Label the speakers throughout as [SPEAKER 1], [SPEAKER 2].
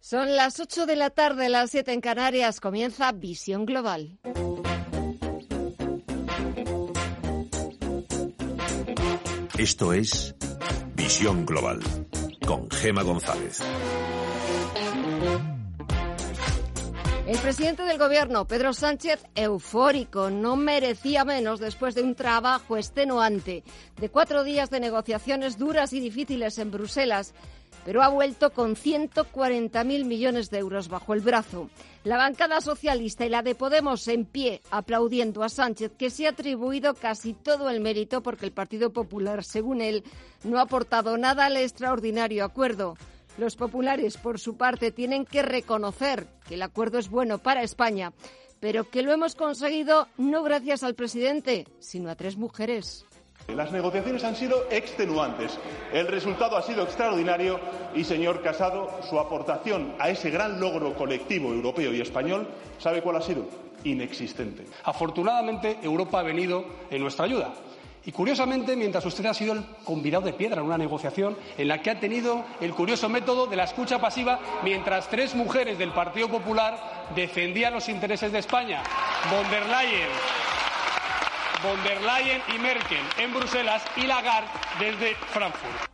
[SPEAKER 1] Son las 8 de la tarde, las 7 en Canarias. Comienza Visión Global.
[SPEAKER 2] Esto es Visión Global con Gema González.
[SPEAKER 1] El presidente del gobierno, Pedro Sánchez, eufórico, no merecía menos después de un trabajo extenuante de cuatro días de negociaciones duras y difíciles en Bruselas pero ha vuelto con 140.000 millones de euros bajo el brazo. La bancada socialista y la de Podemos en pie aplaudiendo a Sánchez, que se ha atribuido casi todo el mérito porque el Partido Popular, según él, no ha aportado nada al extraordinario acuerdo. Los populares, por su parte, tienen que reconocer que el acuerdo es bueno para España, pero que lo hemos conseguido no gracias al presidente, sino a tres mujeres.
[SPEAKER 3] Las negociaciones han sido extenuantes. El resultado ha sido extraordinario y, señor Casado, su aportación a ese gran logro colectivo europeo y español, ¿sabe cuál ha sido? Inexistente.
[SPEAKER 4] Afortunadamente, Europa ha venido en nuestra ayuda. Y curiosamente, mientras usted ha sido el convidado de piedra en una negociación en la que ha tenido el curioso método de la escucha pasiva, mientras tres mujeres del Partido Popular defendían los intereses de España, von der Leyen, von der Leyen y Merkel en Bruselas y Lagarde desde Frankfurt.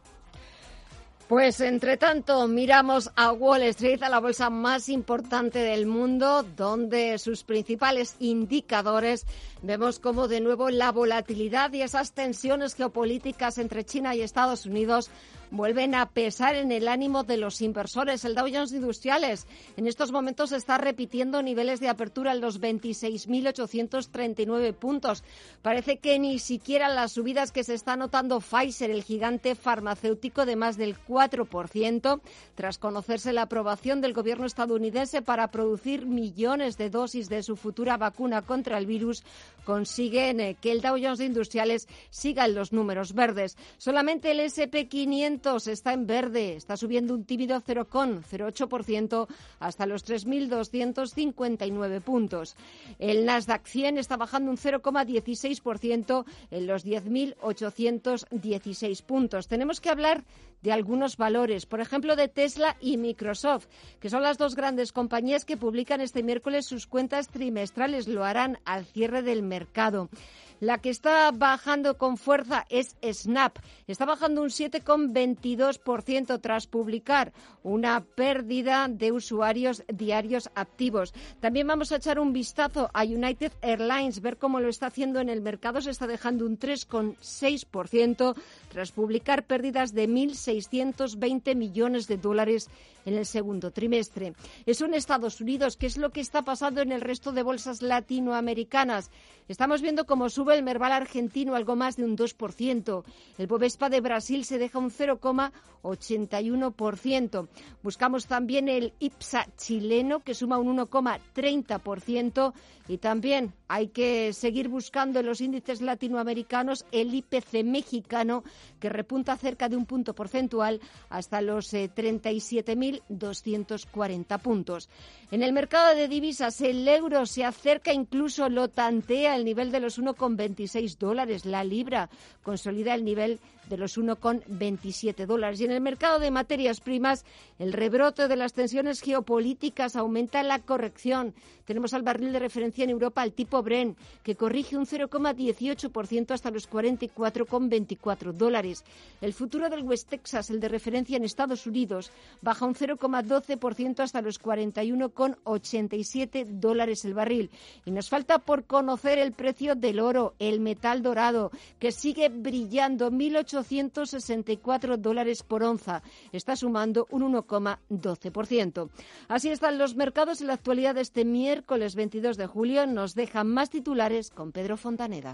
[SPEAKER 1] Pues entre tanto, miramos a Wall Street, a la bolsa más importante del mundo, donde sus principales indicadores vemos como de nuevo la volatilidad y esas tensiones geopolíticas entre China y Estados Unidos vuelven a pesar en el ánimo de los inversores. El Dow Jones Industriales en estos momentos está repitiendo niveles de apertura en los 26.839 puntos. Parece que ni siquiera las subidas que se está notando Pfizer, el gigante farmacéutico de más del 4%, tras conocerse la aprobación del gobierno estadounidense para producir millones de dosis de su futura vacuna contra el virus, consiguen eh, que el Dow Jones Industriales siga en los números verdes. Solamente el SP500 está en verde, está subiendo un tímido 0,08% hasta los 3.259 puntos. El Nasdaq 100 está bajando un 0,16% en los 10.816 puntos. Tenemos que hablar de algunos valores, por ejemplo, de Tesla y Microsoft, que son las dos grandes compañías que publican este miércoles sus cuentas trimestrales. Lo harán al cierre del mercado mercado. La que está bajando con fuerza es Snap. Está bajando un 7,22% tras publicar una pérdida de usuarios diarios activos. También vamos a echar un vistazo a United Airlines, ver cómo lo está haciendo en el mercado. Se está dejando un 3,6% tras publicar pérdidas de 1.620 millones de dólares en el segundo trimestre. Eso en Estados Unidos. ¿Qué es lo que está pasando en el resto de bolsas latinoamericanas? Estamos viendo cómo sube el Merval argentino algo más de un 2%. El Bovespa de Brasil se deja un 0,81%. Buscamos también el IPSA chileno que suma un 1,30% y también hay que seguir buscando en los índices latinoamericanos el IPC mexicano que repunta cerca de un punto porcentual hasta los 37.240 eh, puntos. En el mercado de divisas el euro se acerca incluso lo tantea al nivel de los 1,26 dólares. La libra consolida el nivel de los 1,27 dólares. Y en el mercado de materias primas, el rebrote de las tensiones geopolíticas aumenta la corrección. Tenemos al barril de referencia en Europa, el tipo Bren, que corrige un 0,18% hasta los 44,24 dólares. El futuro del West Texas, el de referencia en Estados Unidos, baja un 0,12% hasta los 41,87 dólares el barril. Y nos falta por conocer el precio del oro, el metal dorado, que sigue brillando 1.864 dólares por onza. Está sumando un 1,12%. Así están los mercados en la actualidad de este miércoles miércoles 22 de julio nos dejan más titulares con Pedro Fontaneda.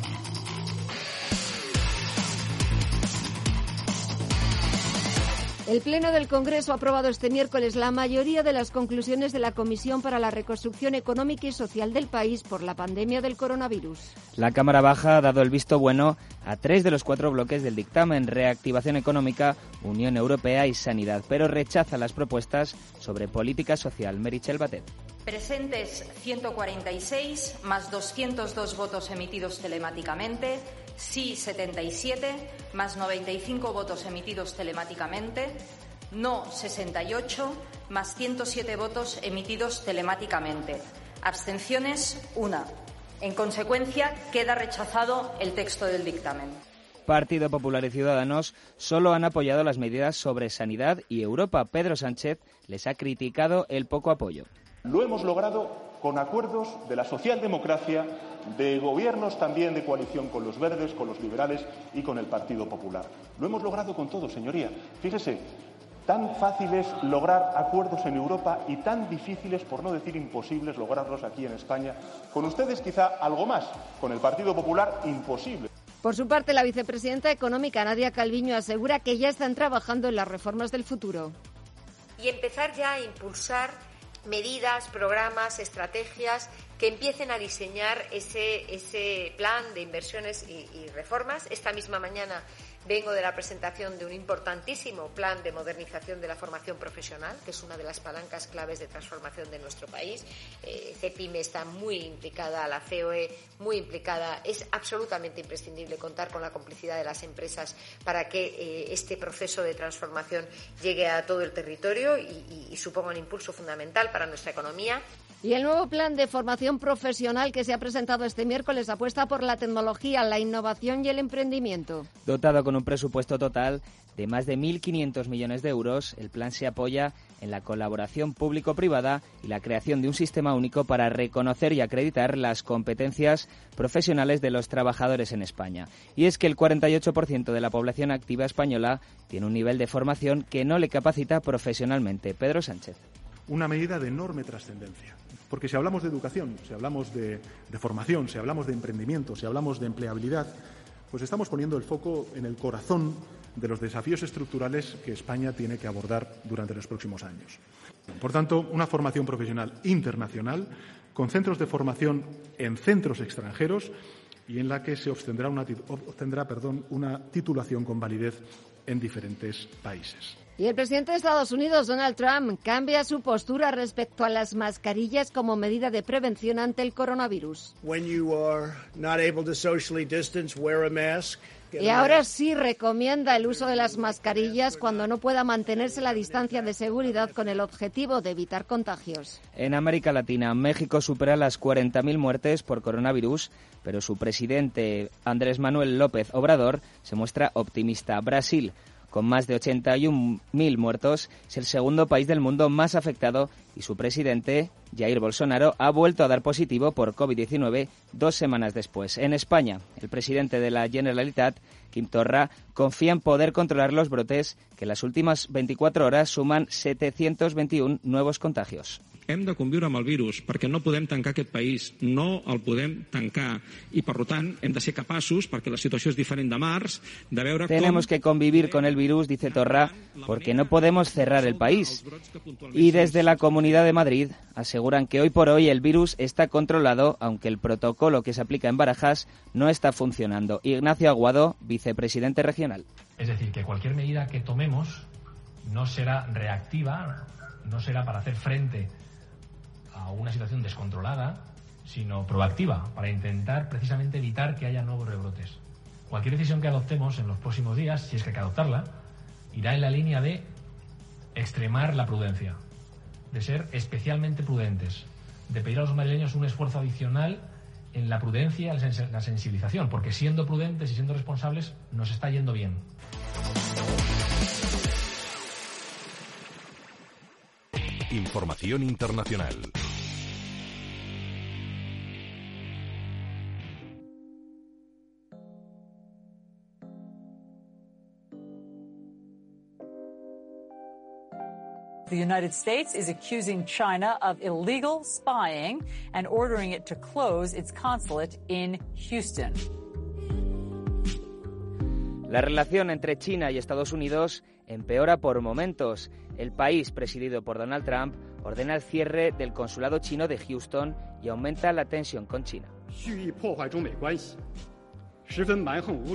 [SPEAKER 1] El Pleno del Congreso ha aprobado este miércoles la mayoría de las conclusiones de la Comisión para la Reconstrucción Económica y Social del país por la pandemia del coronavirus.
[SPEAKER 5] La Cámara Baja ha dado el visto bueno a tres de los cuatro bloques del dictamen, reactivación económica, Unión Europea y Sanidad, pero rechaza las propuestas sobre política social. Merichel Batet.
[SPEAKER 6] Presentes 146 más 202 votos emitidos telemáticamente sí 77, más 95 votos emitidos telemáticamente, no 68, más 107 votos emitidos telemáticamente, abstenciones 1. En consecuencia, queda rechazado el texto del dictamen.
[SPEAKER 5] Partido Popular y Ciudadanos solo han apoyado las medidas sobre sanidad y Europa. Pedro Sánchez les ha criticado el poco apoyo.
[SPEAKER 3] Lo hemos logrado con acuerdos de la socialdemocracia, de gobiernos también de coalición con los verdes, con los liberales y con el Partido Popular. Lo hemos logrado con todo, señoría. Fíjese, tan fácil es lograr acuerdos en Europa y tan difíciles, por no decir imposibles, lograrlos aquí en España. Con ustedes quizá algo más, con el Partido Popular imposible.
[SPEAKER 1] Por su parte, la vicepresidenta económica Nadia Calviño asegura que ya están trabajando en las reformas del futuro.
[SPEAKER 7] Y empezar ya a impulsar medidas, programas, estrategias que empiecen a diseñar ese, ese plan de inversiones y, reformas. Esta misma mañana Vengo de la presentación de un importantísimo plan de modernización de la formación profesional, que es una de las palancas claves de transformación de nuestro país. Eh, está muy implicada, la COE muy implicada. Es absolutamente imprescindible contar con la complicidad de las empresas para que eh, este proceso de transformación llegue a todo el territorio y suponga un impulso fundamental para nuestra economía.
[SPEAKER 1] Y el nuevo plan de formación profesional que se ha presentado este miércoles apuesta por la tecnología, la innovación y el emprendimiento.
[SPEAKER 5] Dotado con un presupuesto total de más de 1.500 millones de euros, el plan se apoya en la colaboración público-privada y la creación de un sistema único para reconocer y acreditar las competencias profesionales de los trabajadores en España. Y es que el 48% de la población activa española tiene un nivel de formación que no le capacita profesionalmente. Pedro Sánchez.
[SPEAKER 8] Una medida de enorme trascendencia porque si hablamos de educación, si hablamos de, formación, si hablamos de emprendimiento, si hablamos de empleabilidad, pues estamos poniendo el foco en el corazón de los desafíos estructurales que España tiene que abordar durante los próximos años. Por tanto, una formación profesional internacional con centros de formación en centros extranjeros y en la que se obtendrá una titulación con validez en diferentes países.
[SPEAKER 1] Y el presidente de Estados Unidos, Donald Trump, cambia su postura respecto a las mascarillas como medida de prevención ante el coronavirus. Y ahora sí recomienda el uso de las mascarillas cuando no pueda mantenerse la distancia de seguridad con el objetivo de evitar contagios.
[SPEAKER 5] En América Latina, México supera las 40.000 muertes por coronavirus, pero su presidente Andrés Manuel López Obrador se muestra optimista. Brasil con más de 81.000 muertos, es el segundo país del mundo más afectado y su presidente, Jair Bolsonaro, ha vuelto a dar positivo por COVID-19 dos semanas después. En España, el presidente de la Generalitat, Quim Torra, confía en poder controlar los brotes que las últimas 24 horas suman 721 nuevos contagios.
[SPEAKER 9] Hem de conviure amb el virus perquè no podem tancar aquest país, no el podem tancar i per tant hem de ser capaços, perquè la situació és diferent de març, de veure
[SPEAKER 5] Tenemos que convivir con el virus, dice Torra, porque no podemos cerrar el país. Y desde la Comunidad de Madrid aseguran que hoy por hoy el virus está controlado, aunque el protocolo que se aplica en Barajas no está funcionando. Ignacio Aguado, vicepresidente regional.
[SPEAKER 10] Es decir, que cualquier medida que tomemos no será reactiva, no será para hacer frente a una situación descontrolada, sino proactiva, para intentar precisamente evitar que haya nuevos rebrotes. Cualquier decisión que adoptemos en los próximos días, si es que hay que adoptarla, irá en la línea de extremar la prudencia, de ser especialmente prudentes, de pedir a los madrileños un esfuerzo adicional en la prudencia y la sensibilización, porque siendo prudentes y siendo responsables nos está yendo bien.
[SPEAKER 2] Información internacional.
[SPEAKER 11] The United States is accusing China of illegal spying and ordering it to close its consulate in Houston.
[SPEAKER 5] La relación entre China y Estados Unidos empeora por momentos. El país, presidido por Donald Trump, ordena el cierre del consulado chino de Houston y aumenta la tensión con China.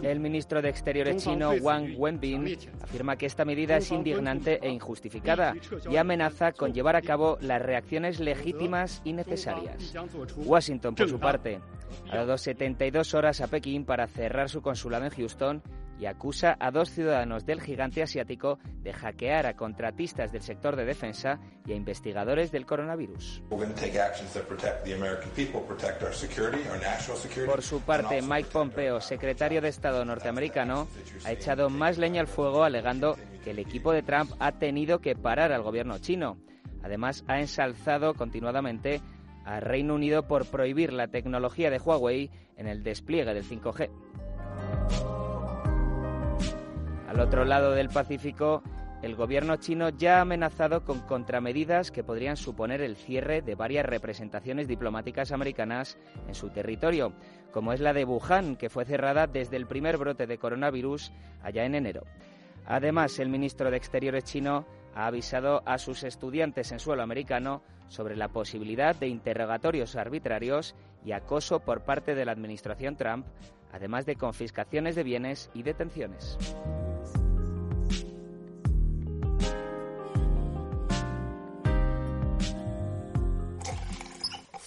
[SPEAKER 5] El ministro de Exteriores chino Wang Wenbin afirma que esta medida es indignante e injustificada y amenaza con llevar a cabo las reacciones legítimas y necesarias. Washington, por su parte, ha dado 72 horas a Pekín para cerrar su consulado en Houston y acusa a dos ciudadanos del gigante asiático de hackear a contratistas del sector de defensa y a investigadores del coronavirus. Por su parte, Mike Pompeo, secretario de Estado norteamericano, ha echado más leña al fuego alegando que el equipo de Trump ha tenido que parar al gobierno chino. Además, ha ensalzado continuadamente a Reino Unido por prohibir la tecnología de Huawei en el despliegue del 5G. Al otro lado del Pacífico, el gobierno chino ya ha amenazado con contramedidas que podrían suponer el cierre de varias representaciones diplomáticas americanas en su territorio, como es la de Wuhan, que fue cerrada desde el primer brote de coronavirus allá en enero. Además, el ministro de Exteriores chino ha avisado a sus estudiantes en suelo americano sobre la posibilidad de interrogatorios arbitrarios y acoso por parte de la administración Trump, además de confiscaciones de bienes y detenciones.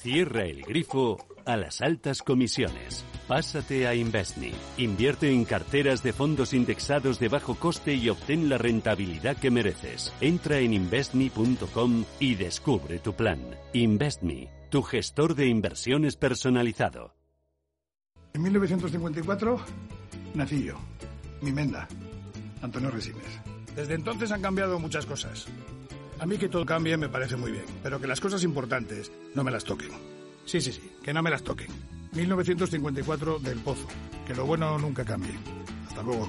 [SPEAKER 12] Cierra el grifo a las altas comisiones. Pásate a Investme. Invierte en carteras de fondos indexados de bajo coste y obtén la rentabilidad que mereces. Entra en investme.com y descubre tu plan. Investme, tu gestor de inversiones personalizado.
[SPEAKER 13] En 1954 nací yo, mi menda, Antonio Resines. Desde entonces han cambiado muchas cosas. A mí que todo cambie me parece muy bien, pero que las cosas importantes no me las toquen. Sí, sí, sí, que no me las toquen. 1954 del Pozo. Que lo bueno nunca cambie. Hasta luego.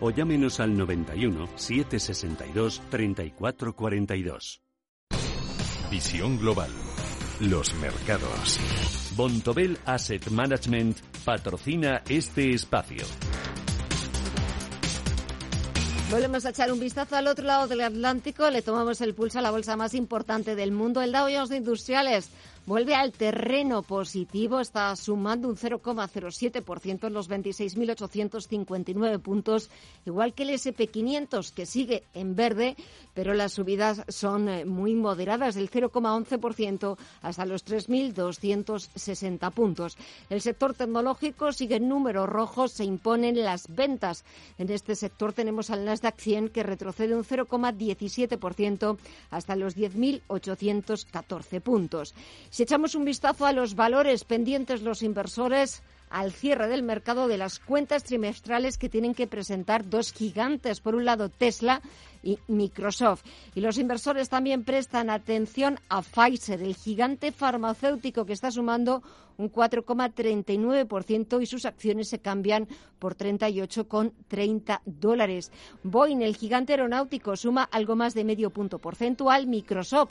[SPEAKER 12] o llámenos al 91 762 3442.
[SPEAKER 2] Visión global. Los mercados.
[SPEAKER 12] Bontobel Asset Management patrocina este espacio.
[SPEAKER 1] Volvemos a echar un vistazo al otro lado del Atlántico. Le tomamos el pulso a la bolsa más importante del mundo, el Dow Jones de Industriales vuelve al terreno positivo, está sumando un 0,07% en los 26.859 puntos, igual que el SP500 que sigue en verde, pero las subidas son eh, muy moderadas, del 0,11% hasta los 3.260 puntos. El sector tecnológico sigue en números rojos, se imponen las ventas. En este sector tenemos al Nasdaq 100 que retrocede un 0,17% hasta los 10.814 puntos. Si echamos un vistazo a los valores pendientes los inversores al cierre del mercado de las cuentas trimestrales que tienen que presentar dos gigantes, por un lado Tesla y Microsoft. Y los inversores también prestan atención a Pfizer, el gigante farmacéutico que está sumando un 4,39% y sus acciones se cambian por 38,30 dólares. Boeing, el gigante aeronáutico, suma algo más de medio punto porcentual. Microsoft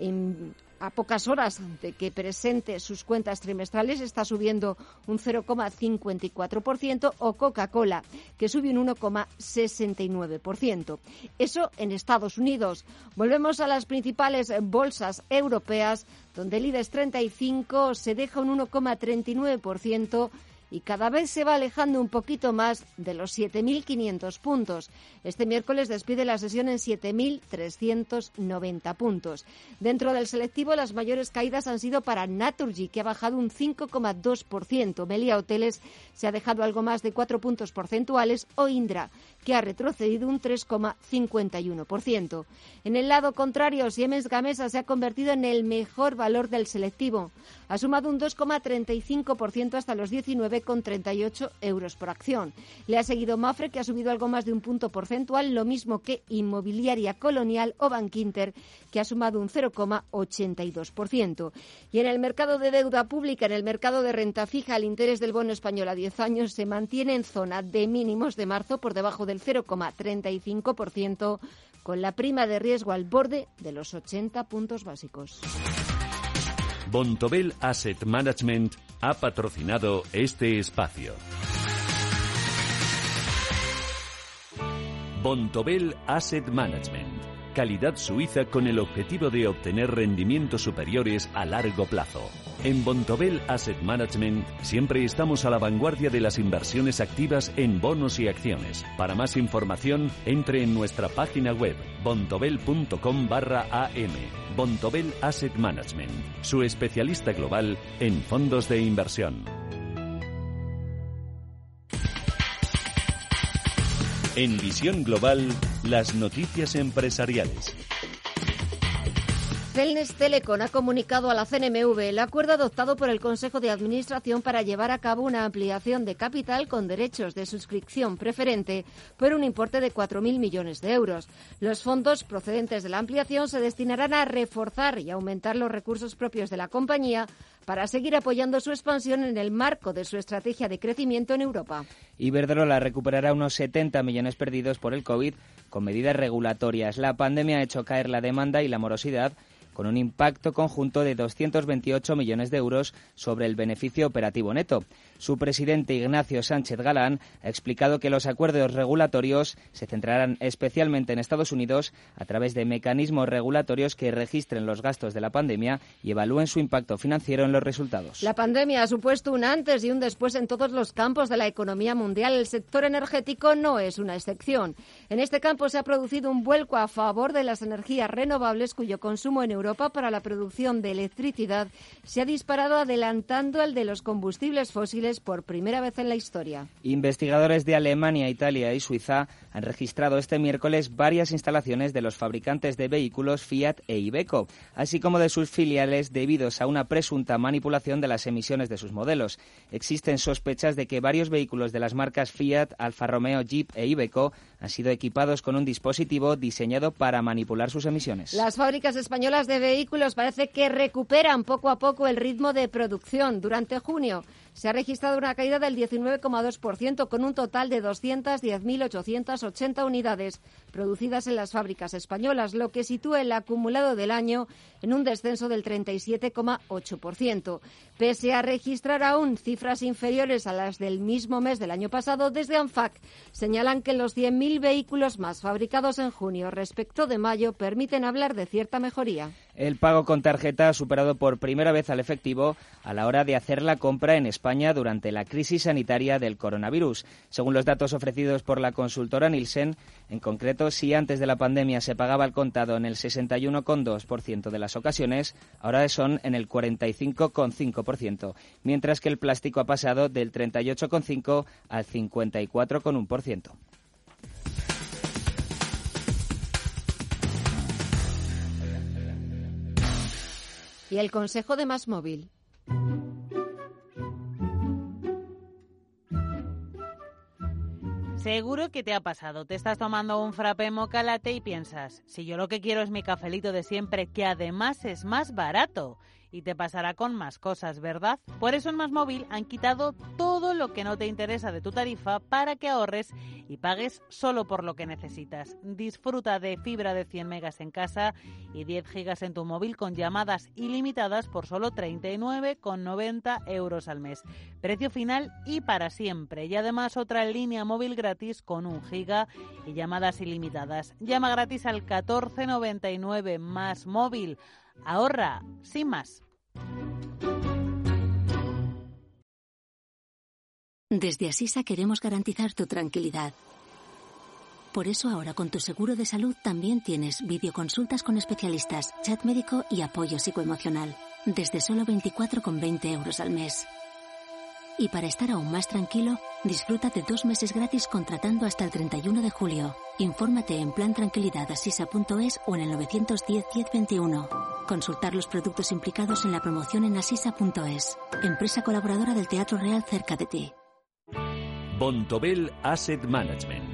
[SPEAKER 1] en a pocas horas de que presente sus cuentas trimestrales está subiendo un 0,54% o Coca-Cola, que sube un 1,69%. Eso en Estados Unidos. Volvemos a las principales bolsas europeas, donde el IBEX 35 se deja un 1,39% y cada vez se va alejando un poquito más de los 7.500 puntos. Este miércoles despide la sesión en 7.390 puntos. Dentro del selectivo, las mayores caídas han sido para Naturgy, que ha bajado un 5,2%. Melia Hoteles se ha dejado algo más de 4 puntos porcentuales o Indra, que ha retrocedido un 3,51%. En el lado contrario, Siemens Gamesa se ha convertido en el mejor valor del selectivo. Ha sumado un 2,35% hasta los 19 19,38 euros por acción. Le ha seguido Mafre, que ha subido algo más de un punto porcentual, lo mismo que Inmobiliaria Colonial o Bankinter, que ha sumado un 0,82%. Y en el mercado de deuda pública, en el mercado de renta fija, el interés del bono español a 10 años se mantiene en zona de mínimos de marzo por debajo del 0,35%, con la prima de riesgo al borde de los 80 puntos básicos.
[SPEAKER 12] Bontobel Asset Management ha patrocinado este espacio. Bontobel Asset Management. Calidad suiza con el objetivo de obtener rendimientos superiores a largo plazo. En Bontobel Asset Management siempre estamos a la vanguardia de las inversiones activas en bonos y acciones. Para más información, entre en nuestra página web bontobel.com barra am. Bontobel Asset Management, su especialista global en fondos de inversión. En Visión Global, las noticias empresariales.
[SPEAKER 1] Celnes Telecom ha comunicado a la CNMV el acuerdo adoptado por el Consejo de Administración para llevar a cabo una ampliación de capital con derechos de suscripción preferente por un importe de 4.000 millones de euros. Los fondos procedentes de la ampliación se destinarán a reforzar y aumentar los recursos propios de la compañía para seguir apoyando su expansión en el marco de su estrategia de crecimiento en Europa.
[SPEAKER 5] Iberdrola recuperará unos 70 millones perdidos por el COVID con medidas regulatorias. La pandemia ha hecho caer la demanda y la morosidad con un impacto conjunto de 228 millones de euros sobre el beneficio operativo neto. Su presidente Ignacio Sánchez Galán ha explicado que los acuerdos regulatorios se centrarán especialmente en Estados Unidos a través de mecanismos regulatorios que registren los gastos de la pandemia y evalúen su impacto financiero en los resultados.
[SPEAKER 1] La pandemia ha supuesto un antes y un después en todos los campos de la economía mundial. El sector energético no es una excepción. En este campo se ha producido un vuelco a favor de las energías renovables cuyo consumo en Europa para la producción de electricidad se ha disparado adelantando el de los combustibles fósiles por primera vez en la historia.
[SPEAKER 5] Investigadores de Alemania, Italia y Suiza han registrado este miércoles varias instalaciones de los fabricantes de vehículos Fiat e Iveco, así como de sus filiales debidos a una presunta manipulación de las emisiones de sus modelos. Existen sospechas de que varios vehículos de las marcas Fiat, Alfa Romeo, Jeep e Iveco han sido equipados con un dispositivo diseñado para manipular sus emisiones.
[SPEAKER 1] Las fábricas españolas de vehículos parece que recuperan poco a poco el ritmo de producción. Durante junio se ha registrado una caída del 19,2% con un total de 210.880 unidades producidas en las fábricas españolas, lo que sitúa el acumulado del año en un descenso del 37,8%. Pese a registrar aún cifras inferiores a las del mismo mes del año pasado, desde ANFAC señalan que los 100.000 vehículos más fabricados en junio respecto de mayo permiten hablar de cierta mejoría.
[SPEAKER 5] El pago con tarjeta ha superado por primera vez al efectivo a la hora de hacer la compra en España durante la crisis sanitaria del coronavirus. Según los datos ofrecidos por la consultora Nielsen, en concreto, si antes de la pandemia se pagaba al contado en el 61,2% de las ocasiones, ahora son en el 45,5%, mientras que el plástico ha pasado del 38,5% al 54,1%.
[SPEAKER 1] Y el consejo de Más Móvil.
[SPEAKER 14] Seguro que te ha pasado. Te estás tomando un frappé moca y piensas, si yo lo que quiero es mi cafelito de siempre, que además es más barato y te pasará con más cosas, ¿verdad? Por eso en Más Móvil han quitado todo lo que no te interesa de tu tarifa para que ahorres y pagues solo por lo que necesitas. Disfruta de fibra de 100 megas en casa y 10 gigas en tu móvil con llamadas ilimitadas por solo 39,90 euros al mes. Precio final y para siempre. Y además otra línea móvil gratis con un giga y llamadas ilimitadas. Llama gratis al 1499 más móvil. Ahorra, sin más.
[SPEAKER 15] Desde Asisa queremos garantizar tu tranquilidad. Por eso ahora con tu seguro de salud también tienes videoconsultas con especialistas, chat médico y apoyo psicoemocional. Desde solo 24,20 euros al mes. Y para estar aún más tranquilo, disfruta de dos meses gratis contratando hasta el 31 de julio. Infórmate en plantranquilidadasisa.es o en el 910 1021. Consultar los productos implicados en la promoción en asisa.es, empresa colaboradora del Teatro Real cerca de ti.
[SPEAKER 12] Bontobel Asset Management.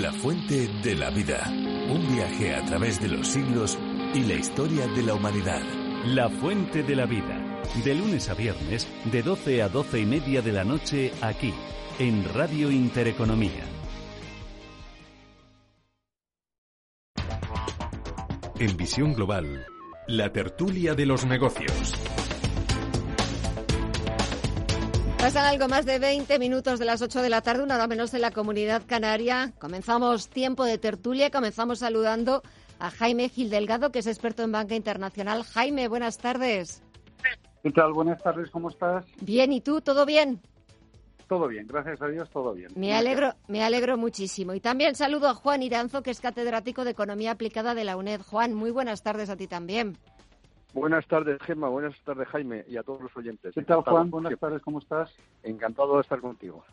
[SPEAKER 2] La fuente de la vida. Un viaje a través de los siglos y la historia de la humanidad.
[SPEAKER 12] La fuente de la vida. De lunes a viernes, de 12 a 12 y media de la noche, aquí, en Radio Intereconomía.
[SPEAKER 2] En Visión Global, la tertulia de los negocios.
[SPEAKER 1] Pasan algo más de 20 minutos de las 8 de la tarde, una hora menos en la comunidad canaria. Comenzamos tiempo de tertulia, comenzamos saludando a Jaime Gil Delgado, que es experto en banca internacional. Jaime, buenas tardes.
[SPEAKER 16] ¿Qué tal? Buenas tardes, ¿cómo estás?
[SPEAKER 1] Bien, ¿y tú? ¿Todo bien?
[SPEAKER 16] Todo bien, gracias a Dios, todo bien.
[SPEAKER 1] Me alegro, me alegro muchísimo. Y también saludo a Juan Iranzo, que es catedrático de Economía Aplicada de la UNED. Juan, muy buenas tardes a ti también.
[SPEAKER 17] Buenas tardes, Gemma. Buenas tardes, Jaime, y a todos los oyentes.
[SPEAKER 16] ¿Qué tal, Juan? Buenas tardes, ¿cómo estás?
[SPEAKER 17] Encantado de estar contigo.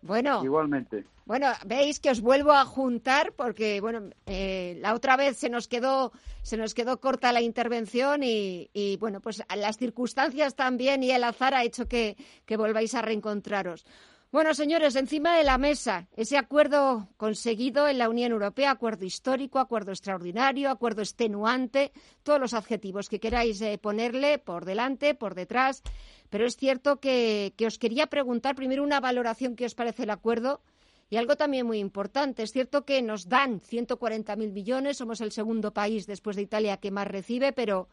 [SPEAKER 1] Bueno,
[SPEAKER 16] igualmente.
[SPEAKER 1] Bueno, veis que os vuelvo a juntar porque bueno, eh, la otra vez se nos quedó se nos quedó corta la intervención y, y, bueno, pues las circunstancias también y el azar ha hecho que, que volváis a reencontraros. Bueno, señores, encima de la mesa, ese acuerdo conseguido en la Unión Europea, acuerdo histórico, acuerdo extraordinario, acuerdo extenuante, todos los adjetivos que queráis eh, ponerle por delante, por detrás. Pero es cierto que, que os quería preguntar primero una valoración que os parece el acuerdo y algo también muy importante. Es cierto que nos dan 140.000 millones, somos el segundo país después de Italia que más recibe, pero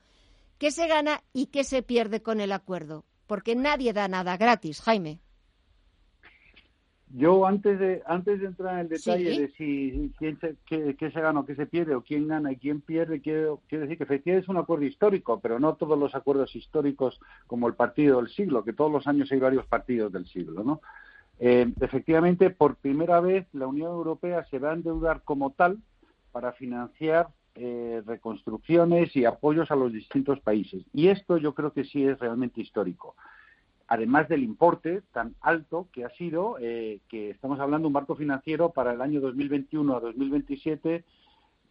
[SPEAKER 1] ¿qué se gana y qué se pierde con el acuerdo? Porque nadie da nada gratis, Jaime.
[SPEAKER 16] Yo antes de antes de entrar en el detalle de si quién se, qué, qué, se gana o qué se pierde o quién gana y quién pierde, quiero, quiero decir que efectivamente es un acuerdo histórico, pero no todos los acuerdos históricos como el partido del siglo, que todos los años hay varios partidos del siglo, ¿no? Eh, efectivamente, por primera vez la Unión Europea se va a endeudar como tal para financiar eh, reconstrucciones y apoyos a los distintos países. Y esto yo creo que sí es realmente histórico además del importe tan alto que ha sido, eh, que estamos hablando de un marco financiero para el año 2021 a 2027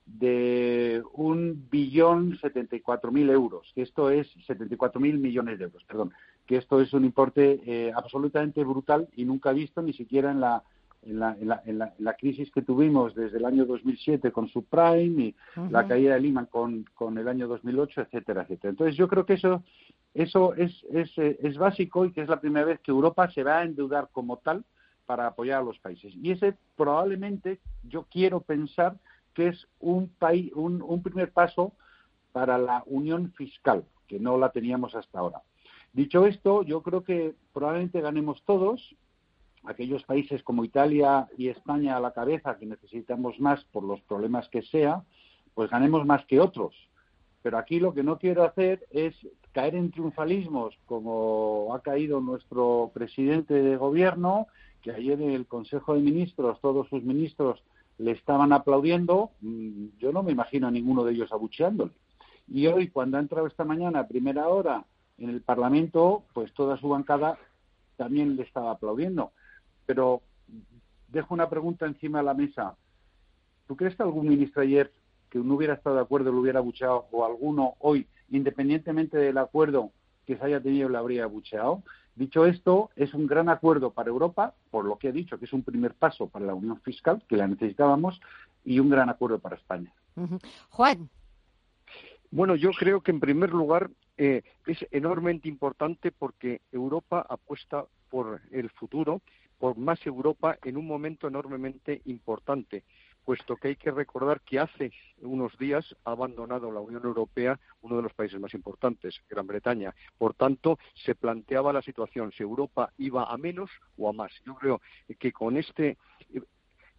[SPEAKER 16] de un billón setenta y cuatro mil euros, que esto es setenta y cuatro mil millones de euros, perdón, que esto es un importe eh, absolutamente brutal y nunca visto ni siquiera en la en la, en, la, en, la, en la, crisis que tuvimos desde el año 2007 con subprime y uh -huh. la caída de Lehman con, con el año 2008, etcétera, etcétera. Entonces yo creo que eso, eso es, es, es básico y que es la primera vez que Europa se va a endeudar como tal para apoyar a los países. Y ese probablemente yo quiero pensar que es un, país, un, un primer paso para la unión fiscal, que no la teníamos hasta ahora. Dicho esto, yo creo que probablemente ganemos todos, aquellos países como Italia y España a la cabeza, que necesitamos más por los problemas que sea, pues ganemos más que otros. Pero aquí lo que no quiero hacer es caer en triunfalismos como ha caído nuestro presidente de gobierno, que ayer en el Consejo de Ministros, todos sus ministros le estaban aplaudiendo, mm, yo no me imagino a ninguno de ellos abucheándole. Y hoy, cuando ha entrado esta mañana a primera hora en el Parlamento, pues toda su bancada también le estaba aplaudiendo. Pero dejo una pregunta encima de la mesa. ¿Tú crees que algún ministro ayer que no hubiera estado de acuerdo lo hubiera abucheado o alguno hoy, independientemente del acuerdo que se haya tenido, le habría abucheado? Dicho esto, es un gran acuerdo para Europa, por lo que he dicho, que es un primer paso para la unión fiscal, que la necesitábamos, y un gran acuerdo para España.
[SPEAKER 1] Uh -huh. Juan.
[SPEAKER 17] Bueno, yo creo que en primer lugar eh, es enormemente importante porque Europa apuesta por el futuro, por más Europa en un momento enormemente importante, puesto que hay que recordar que hace unos días ha abandonado la Unión Europea uno de los países más importantes, Gran Bretaña. Por tanto, se planteaba la situación si Europa iba a menos o a más. Yo creo que con este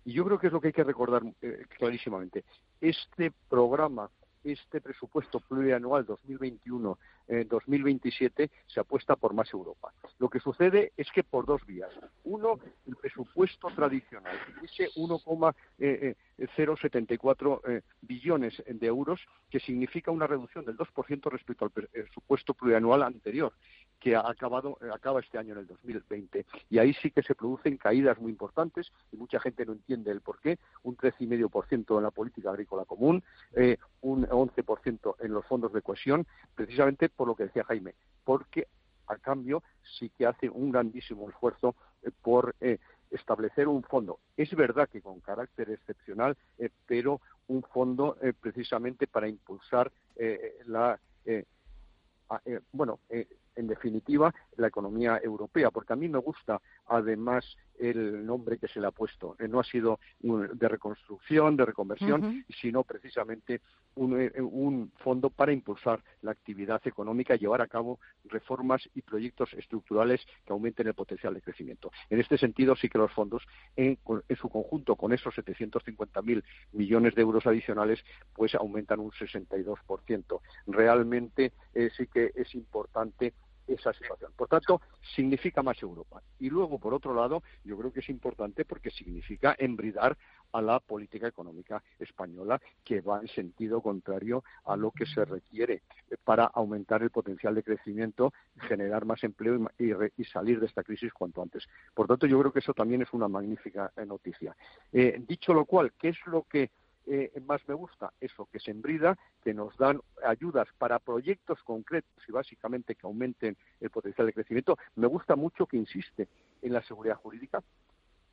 [SPEAKER 17] y yo creo que es lo que hay que recordar eh, clarísimamente. Este programa este presupuesto plurianual 2021-2027 eh, se apuesta por más Europa. Lo que sucede es que por dos vías. Uno, el presupuesto tradicional, ese 1,074 eh, billones de euros, que significa una reducción del 2% respecto al presupuesto plurianual anterior que ha acabado, eh, acaba este año en el 2020. Y ahí sí que se producen caídas muy importantes y mucha gente no entiende el por qué. Un 13,5% en la política agrícola común, eh, un 11% en los fondos de cohesión, precisamente por lo que decía Jaime, porque a cambio sí que hace un grandísimo esfuerzo eh, por establecer un fondo. Es verdad que con carácter excepcional, pero un fondo precisamente para impulsar la bueno, en definitiva, la economía europea, porque a mí me gusta, además, el nombre que se le ha puesto. Eh, no ha sido de reconstrucción, de reconversión, sino precisamente eh, un, fondo para impulsar la actividad económica y llevar a cabo reformas y proyectos estructurales que aumenten el potencial de crecimiento. En este sentido, sí que los fondos, en, su conjunto, con esos 750.000 millones de euros adicionales, pues aumentan un 62%. Realmente eh, sí que es importante esa situación. Por tanto, significa más Europa. Y luego, por otro lado, yo creo que es importante porque significa embridar a la política económica española que va en sentido contrario a lo que se requiere para aumentar el potencial de crecimiento, generar más empleo y, salir de esta crisis cuanto antes. Por tanto, yo creo que eso también es una magnífica eh, noticia. Eh, dicho lo cual, ¿qué es lo que eh, más me gusta eso, que se embrida, que nos dan ayudas para proyectos concretos y básicamente que aumenten el potencial de crecimiento. Me gusta mucho que insiste en la seguridad jurídica,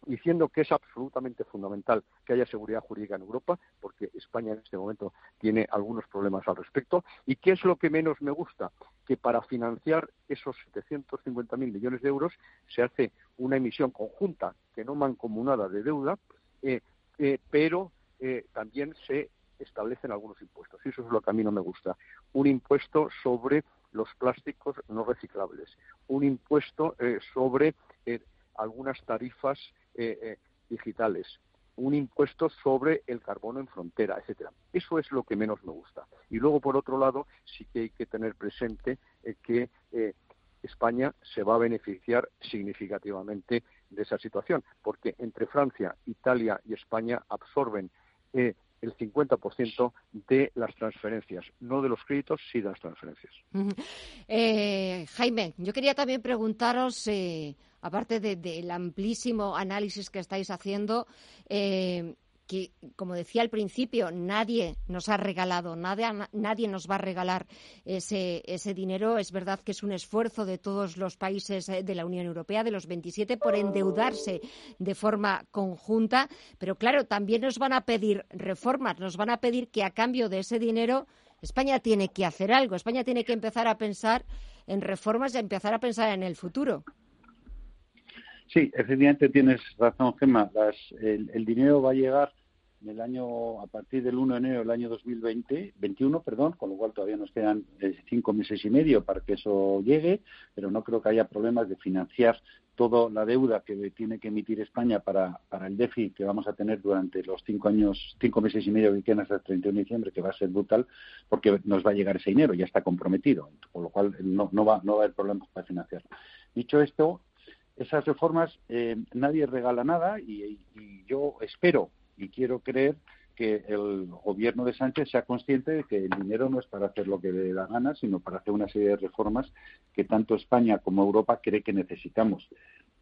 [SPEAKER 17] diciendo que es absolutamente fundamental que haya seguridad jurídica en Europa, porque España en este momento tiene algunos problemas al respecto. ¿Y qué es lo que menos me gusta? Que para financiar esos 750.000 millones de euros se hace una emisión conjunta, que no mancomunada de deuda, eh, eh, pero eh, también se establecen algunos impuestos. Y eso es lo que a mí no me gusta. Un impuesto sobre los plásticos no reciclables. Un impuesto eh, sobre eh, algunas tarifas digitales. Un impuesto sobre el carbono en frontera, etcétera. Eso es lo que menos me gusta. Y luego, por otro lado, sí que hay que tener presente que España se va a beneficiar significativamente de esa situación, porque entre Francia, Italia y España absorben eh, el 50% de las transferencias, no de los créditos, sí de las transferencias.
[SPEAKER 1] Eh, Jaime, yo quería también preguntaros, eh, aparte del amplísimo análisis que estáis haciendo, como decía al principio, nadie nos ha regalado, nadie, nadie nos va a regalar ese, ese dinero. Es verdad que es un esfuerzo de todos los países eh, de la Unión Europea, de los 27, por endeudarse de forma conjunta. Pero claro, también nos van a pedir reformas, nos van a pedir que a cambio de ese dinero España tiene que hacer algo. España tiene que empezar a pensar en reformas y empezar a pensar en el futuro.
[SPEAKER 16] Sí, efectivamente tienes razón, Gemma. el, dinero va a llegar en el año, a partir del 1 de enero del año 2020, 21, perdón, con lo cual todavía nos quedan eh, cinco meses y medio para que eso llegue, pero no creo que haya problemas de financiar toda la deuda que tiene que emitir España para, para el déficit que vamos a tener durante los cinco años, cinco meses y medio que quedan hasta el 31 de diciembre, que va a ser brutal, porque nos va a llegar ese dinero, ya está comprometido, con lo cual no, no, va, no va a haber problemas para financiarlo. Dicho esto, esas reformas eh, nadie regala nada y, yo espero y quiero creer que el gobierno de Sánchez sea consciente de que el dinero no es para hacer lo que le da gana, sino para hacer una serie de reformas que tanto España como Europa cree que necesitamos.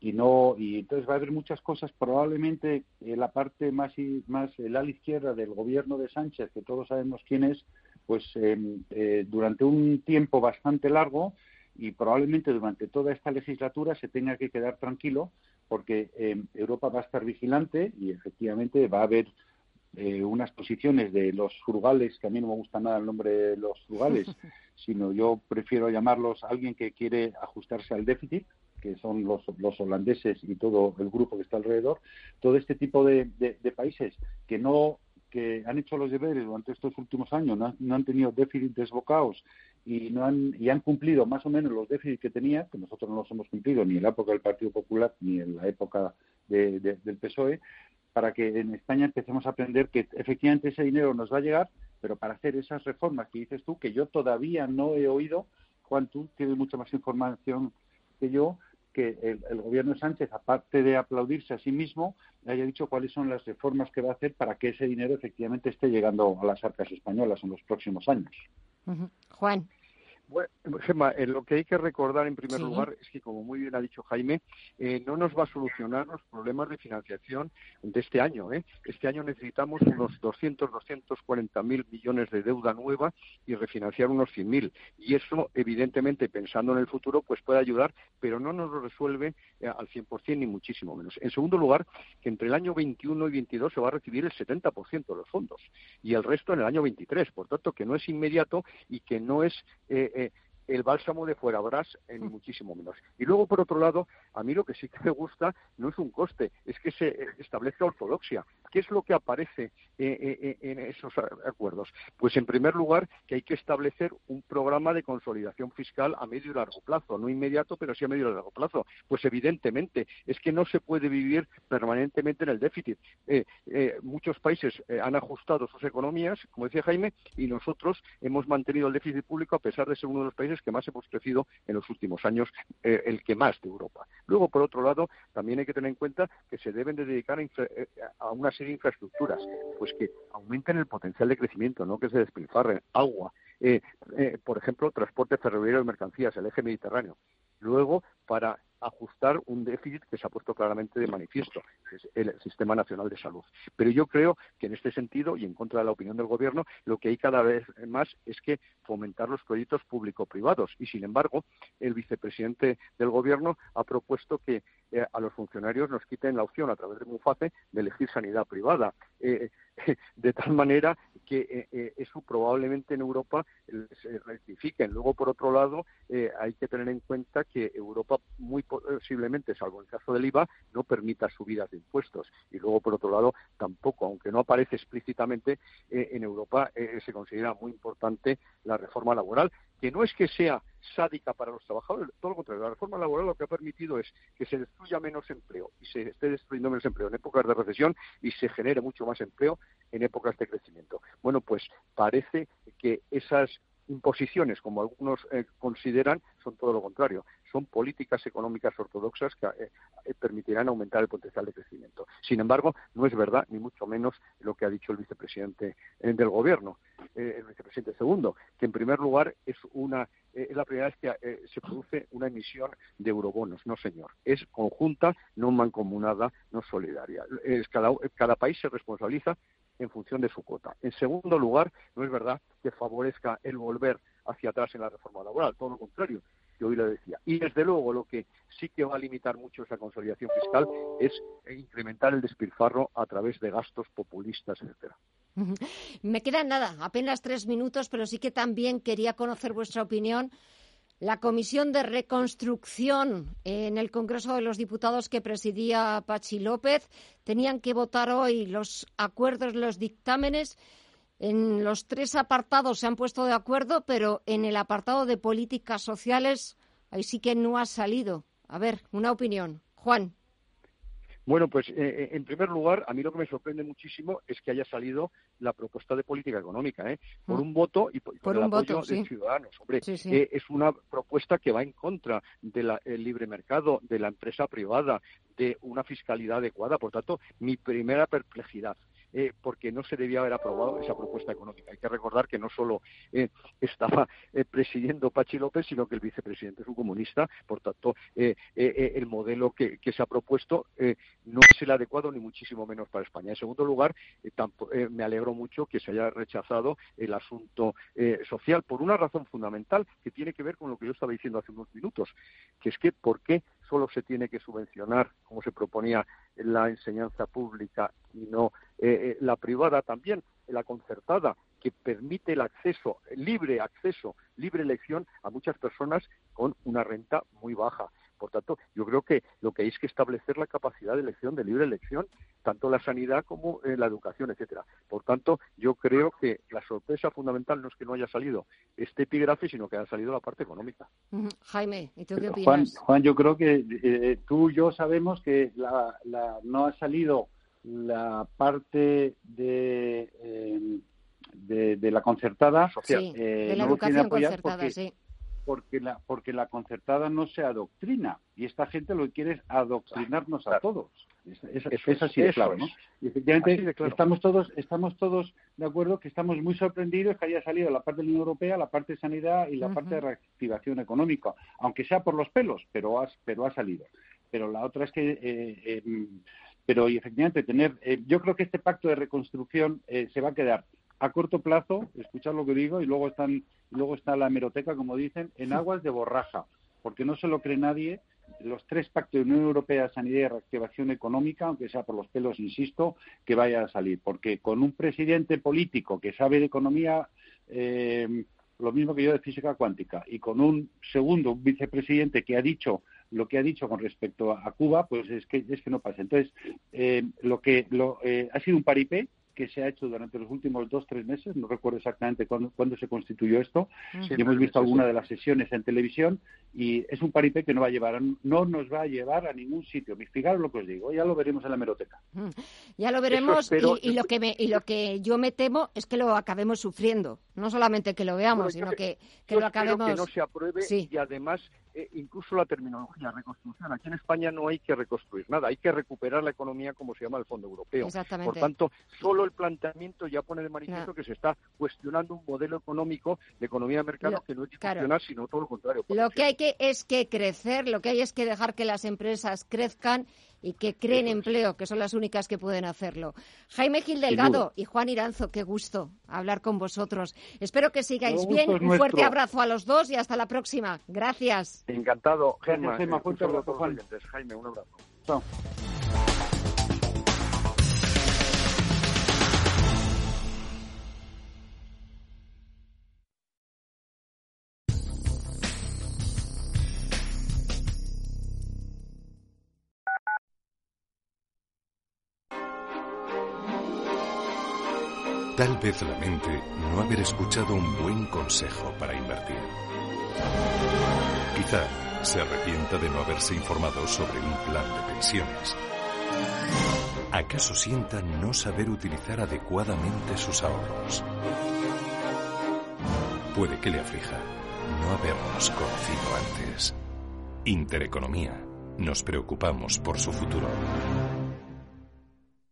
[SPEAKER 16] Y no y entonces va a haber muchas cosas, probablemente en la parte más y, más el ala izquierda del gobierno de Sánchez, que todos sabemos quién es, pues em, eh, durante un tiempo bastante largo y probablemente durante toda esta legislatura se tenga que quedar tranquilo porque eh, Europa va a estar vigilante y efectivamente va a haber eh, unas posiciones de los frugales, que a mí no me gusta nada el nombre de los frugales, sino yo prefiero llamarlos alguien que quiere ajustarse al déficit, que son los, los holandeses y todo el grupo que está alrededor, todo este tipo de, de países que no que han hecho los deberes durante estos últimos años, no, han tenido déficits desbocados y no han, y han cumplido más o menos los déficits que tenía, que nosotros no los hemos cumplido ni en la época del Partido Popular ni en la época del PSOE, para que en España empecemos a aprender que efectivamente ese dinero nos va a llegar, pero para hacer esas reformas que dices tú, que yo todavía no he oído, Juan, tú tienes mucha más información que yo, que el, gobierno de Sánchez, aparte de aplaudirse a sí mismo, haya dicho cuáles son las reformas que va a hacer para que ese dinero efectivamente esté llegando a las arcas españolas en los próximos años.
[SPEAKER 1] Juan.
[SPEAKER 17] Bueno, Gemma, eh, lo que hay que recordar en primer lugar es que, como muy bien ha dicho Jaime, eh, no nos va a solucionar los problemas de financiación de este año. ¿eh? Este año necesitamos unos 200, 240 mil millones de deuda nueva y refinanciar unos 100 mil. Y eso, evidentemente, pensando en el futuro, pues puede ayudar, pero no nos lo resuelve eh, al 100% ni muchísimo menos. En segundo lugar, que entre el año 21 y 22 se va a recibir el 70% de los fondos y el resto en el año 23. Por tanto, que no es inmediato y que no es eh, el bálsamo de fuera brás, eh, ni muchísimo menos. Y luego, por otro lado, a mí lo que sí que me gusta no es un coste, es que se eh, establezca ortodoxia. ¿Qué es lo que aparece eh, en esos acuerdos? Pues, en primer lugar, que hay que establecer un programa de consolidación fiscal a medio y largo plazo, no inmediato, pero sí a medio y largo plazo. Pues, evidentemente, es que no se puede vivir permanentemente en el déficit. muchos países han ajustado sus economías, como decía Jaime, y nosotros hemos mantenido el déficit público a pesar de ser uno de los países que más hemos crecido en los últimos años, eh, el que más de Europa. Luego, por otro lado, también hay que tener en cuenta que se deben de dedicar a, eh, una serie infraestructuras, pues que aumenten el potencial de crecimiento, no que se despilfarren agua, eh, por ejemplo, transporte ferroviario de mercancías, el eje mediterráneo. Luego, para ajustar un déficit que se ha puesto claramente de manifiesto, que es el Sistema Nacional de Salud. Pero yo creo que en este sentido, y en contra de la opinión del Gobierno, lo que hay cada vez más es que fomentar los proyectos público-privados. Y, sin embargo, el vicepresidente del Gobierno ha propuesto que eh, a los funcionarios nos quiten la opción, a través de MUFACE, de elegir sanidad privada. Eh, de tal manera que eh, eso probablemente en Europa se rectifiquen. Luego, por otro lado, hay que tener en cuenta que Europa muy posiblemente, salvo el caso del IVA, no permita subidas de impuestos. Y luego, por otro lado, tampoco, aunque no aparece explícitamente, eh, en Europa eh, se considera muy importante la reforma laboral, que no es que sea sádica para los trabajadores, todo lo contrario. La reforma laboral lo que ha permitido es que se destruya menos empleo y se esté destruyendo menos empleo en épocas de recesión y se genere mucho más empleo en épocas de crecimiento. Bueno, pues parece que esas imposiciones, como algunos eh, consideran, son todo lo contrario. Son políticas económicas ortodoxas que eh, eh, permitirán aumentar el potencial de crecimiento. Sin embargo, no es verdad, ni mucho menos lo que ha dicho el vicepresidente del Gobierno, el vicepresidente segundo, que en primer lugar es una es la primera vez que se produce una emisión de eurobonos. No, señor. Es conjunta, no mancomunada, no solidaria. cada, cada país se responsabiliza en función de su cuota. En segundo lugar, no es verdad que favorezca el volver hacia atrás en la reforma laboral, todo lo contrario, que hoy lo decía. Y desde luego lo que sí que va a limitar mucho esa consolidación fiscal es incrementar el despilfarro a través de gastos populistas, etcétera.
[SPEAKER 1] Me quedan nada, apenas tres minutos, pero sí que también quería conocer vuestra opinión la Comisión de Reconstrucción en el Congreso de los Diputados que presidía Pachi López tenían que votar hoy los acuerdos, los dictámenes. En los tres apartados se han puesto de acuerdo, pero en el apartado de políticas sociales ahí sí que no ha salido. A ver, una opinión. Juan.
[SPEAKER 17] Bueno, pues eh, eh, en primer lugar, a mí lo que me sorprende muchísimo es que haya salido la propuesta de política económica, ¿eh? por mm. un voto y por, el apoyo de ciudadanos. Hombre, es una propuesta que va en contra del libre mercado, de la empresa privada, de una fiscalidad adecuada. Por tanto, mi primera perplejidad eh, porque no se debía haber aprobado esa propuesta económica. Hay que recordar que no solo eh, estaba eh, presidiendo Pachi López, sino que el vicepresidente es un comunista, por tanto, el modelo que, se ha propuesto no es el adecuado ni muchísimo menos para España. En segundo lugar, me alegro mucho que se haya rechazado el asunto social por una razón fundamental que tiene que ver con lo que yo estaba diciendo hace unos minutos, que es que ¿por qué solo se tiene que subvencionar, como se proponía, la enseñanza pública y no eh, eh, la privada también, la concertada, que permite el acceso, libre acceso, libre elección a muchas personas con una renta muy baja. Por tanto, yo creo que lo que hay es que establecer la capacidad de elección, de libre elección, tanto la sanidad como en la educación, etcétera. Por tanto, yo creo que la sorpresa fundamental no es que no haya salido este epígrafe, sino que haya salido la parte económica.
[SPEAKER 1] Jaime, ¿y tú qué
[SPEAKER 16] opinas? Juan, yo creo que eh, tú y yo sabemos que no ha salido la parte de, eh, de, la concertada
[SPEAKER 1] sí, de la educación concertada, sí
[SPEAKER 16] porque la, porque la concertada no se adoctrina y esta gente lo que quiere es adoctrinarnos a todos. Es, así de claro, ¿no? Y efectivamente estamos todos estamos todos de acuerdo que estamos muy sorprendidos que haya salido la parte de la Unión Europea, la parte de sanidad y la parte de reactivación económica, aunque sea por los pelos, pero ha, pero ha salido. Pero la otra es que eh, eh, pero y efectivamente tener eh, yo creo que este pacto de reconstrucción se va a quedar a corto plazo, escuchad lo que digo, y luego están, luego está la hemeroteca, como dicen, en aguas de borraja, porque no se lo cree nadie. Los tres pactos de Unión Europea, Sanidad y Reactivación Económica, aunque sea por los pelos, insisto, que vaya a salir, porque con un presidente político que sabe de economía, eh, lo mismo que yo de física cuántica, y con un segundo vicepresidente que ha dicho lo que ha dicho con respecto a, Cuba, pues es que es que no pasa. Entonces, eh, lo que lo, eh, ha sido un paripé que se ha hecho durante los últimos dos tres meses, no recuerdo exactamente cuándo, se constituyó esto, y hemos visto alguna de las sesiones en televisión y es un paripé que no va a llevar, no nos va a llevar a ningún sitio. Fijaros lo que os digo, ya lo veremos en la meroteca.
[SPEAKER 1] Ya lo veremos y, lo que me, y lo que yo me temo es que lo acabemos sufriendo, no solamente que lo veamos, sino que, que lo acabemos.
[SPEAKER 17] que no se apruebe y además eh, incluso la terminología reconstrucción. Aquí en España no hay que reconstruir nada, hay que recuperar la economía como se llama el Fondo Europeo. Por tanto, solo el planteamiento ya pone de manifiesto que se está cuestionando un modelo económico de economía de mercado que no es funcionar, sino todo lo contrario.
[SPEAKER 1] Lo que hay que es que crecer, lo que hay es que dejar que las empresas crezcan y que creen empleo, que son las únicas que pueden hacerlo. Jaime Gil Delgado y Juan Iranzo, qué gusto hablar con vosotros. Espero que sigáis bien. Un fuerte abrazo a los dos y hasta la próxima. Gracias.
[SPEAKER 17] Encantado, Gemma. Jaime, un abrazo. Chao.
[SPEAKER 2] Tal vez lamente no haber escuchado un buen consejo para invertir. Quizá se arrepienta de no haberse informado sobre un plan de pensiones. ¿Acaso sienta no saber utilizar adecuadamente sus ahorros? Puede que le aflija no habernos conocido antes. Intereconomía. Nos preocupamos por su futuro.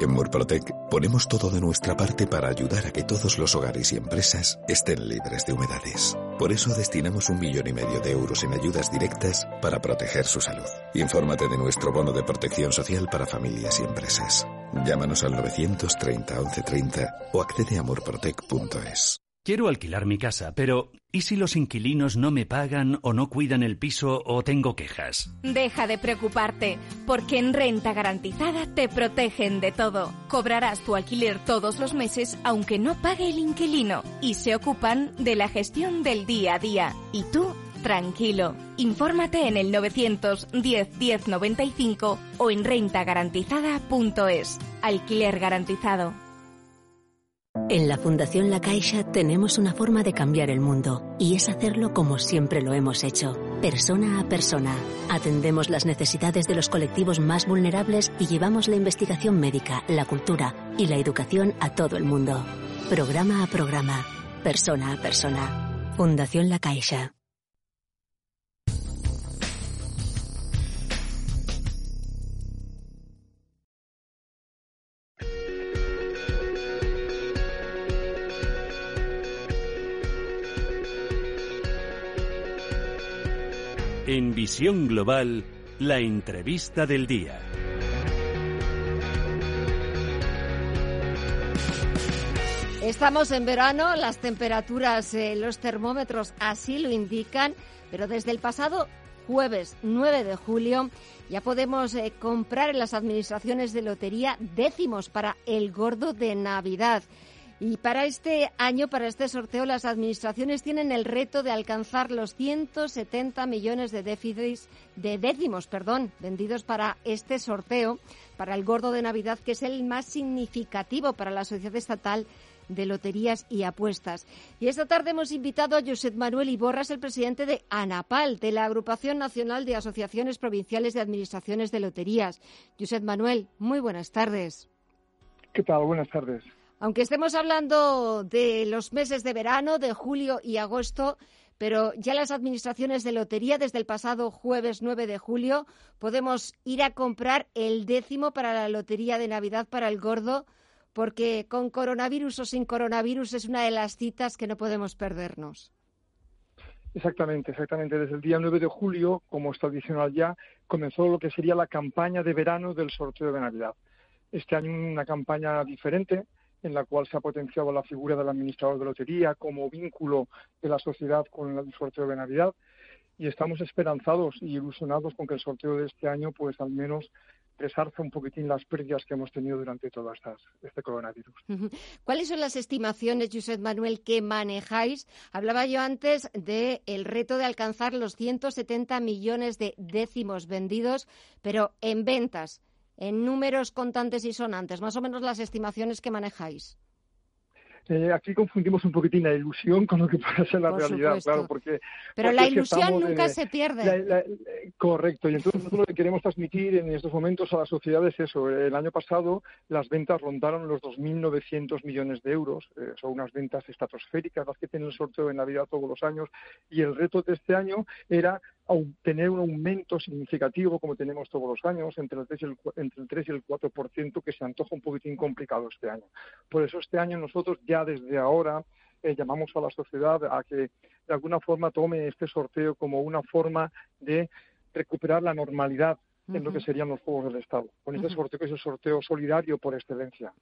[SPEAKER 18] En Murprotec ponemos todo de nuestra parte para ayudar a que todos los hogares y empresas estén libres de humedades. Por eso destinamos un millón y medio de euros en ayudas directas para proteger su salud. Infórmate de nuestro bono de protección social para familias y empresas. Llámanos al 930 1130 o accede a murprotec.es.
[SPEAKER 19] Quiero alquilar mi casa, pero ¿y si los inquilinos no me pagan o no cuidan el piso o tengo quejas?
[SPEAKER 20] Deja de preocuparte, porque en Renta Garantizada te protegen de todo. Cobrarás tu alquiler todos los meses aunque no pague el inquilino y se ocupan de la gestión del día a día. Y tú, tranquilo. Infórmate en el 910 1095 o en rentagarantizada.es. Alquiler garantizado.
[SPEAKER 15] En la Fundación La Caixa tenemos una forma de cambiar el mundo y es hacerlo como siempre lo hemos hecho, persona a persona. Atendemos las necesidades de los colectivos más vulnerables y llevamos la investigación médica, la cultura y la educación a todo el mundo. Programa a programa, persona a persona. Fundación La Caixa.
[SPEAKER 12] En Visión Global, la entrevista del día.
[SPEAKER 1] Estamos en verano, las temperaturas, eh, los termómetros así lo indican, pero desde el pasado jueves 9 de julio ya podemos eh, comprar en las administraciones de lotería décimos para el gordo de Navidad. Y para este año, para este sorteo, las administraciones tienen el reto de alcanzar los 170 millones de déficits, de décimos, perdón, vendidos para este sorteo, para el gordo de Navidad, que es el más significativo para la sociedad estatal de loterías y apuestas. Y esta tarde hemos invitado a Josep Manuel Iborras, el presidente de ANAPAL, de la Agrupación Nacional de Asociaciones Provinciales de Administraciones de Loterías. Josep Manuel, muy buenas tardes.
[SPEAKER 21] ¿Qué tal? Buenas tardes.
[SPEAKER 1] Aunque estemos hablando de los meses de verano, de julio y agosto, pero ya las administraciones de lotería desde el pasado jueves 9 de julio podemos ir a comprar el décimo para la lotería de Navidad para el gordo, porque con coronavirus o sin coronavirus es una de las citas que no podemos perdernos.
[SPEAKER 21] Exactamente, exactamente. Desde el día 9 de julio, como es tradicional ya, comenzó lo que sería la campaña de verano del sorteo de Navidad. Este año una campaña diferente, en la cual se ha potenciado la figura del administrador de lotería como vínculo de la sociedad con el sorteo de Navidad y estamos esperanzados y ilusionados con que el sorteo de este año pues al menos resarce un poquitín las pérdidas que hemos tenido durante todo este coronavirus.
[SPEAKER 1] ¿Cuáles son las estimaciones, Josep Manuel, que manejáis? Hablaba yo antes del el reto de alcanzar los 170 millones de décimos vendidos, pero en ventas en números contantes y sonantes, más o menos las estimaciones que manejáis.
[SPEAKER 21] Eh, aquí confundimos un poquitín la ilusión con lo que puede ser la realidad, claro, porque...
[SPEAKER 1] Pero la ilusión nunca se pierde.
[SPEAKER 21] correcto, y entonces nosotros lo que queremos transmitir en estos momentos a la sociedad es eso. El año pasado las ventas rondaron los 2.900 millones de euros, eh, son unas ventas estratosféricas las que tienen el sorteo de Navidad todos los años, y el reto de este año era tener un aumento significativo, como tenemos todos los años, entre el 3 y el, entre el, 3 y el 4%, que se antoja un poquitín complicado este año. Por eso este año nosotros ya desde ahora eh, llamamos a la sociedad a que de alguna forma tome este sorteo como una forma de recuperar la normalidad en lo que serían los Juegos del Estado, con este sorteo que es el sorteo solidario por excelencia.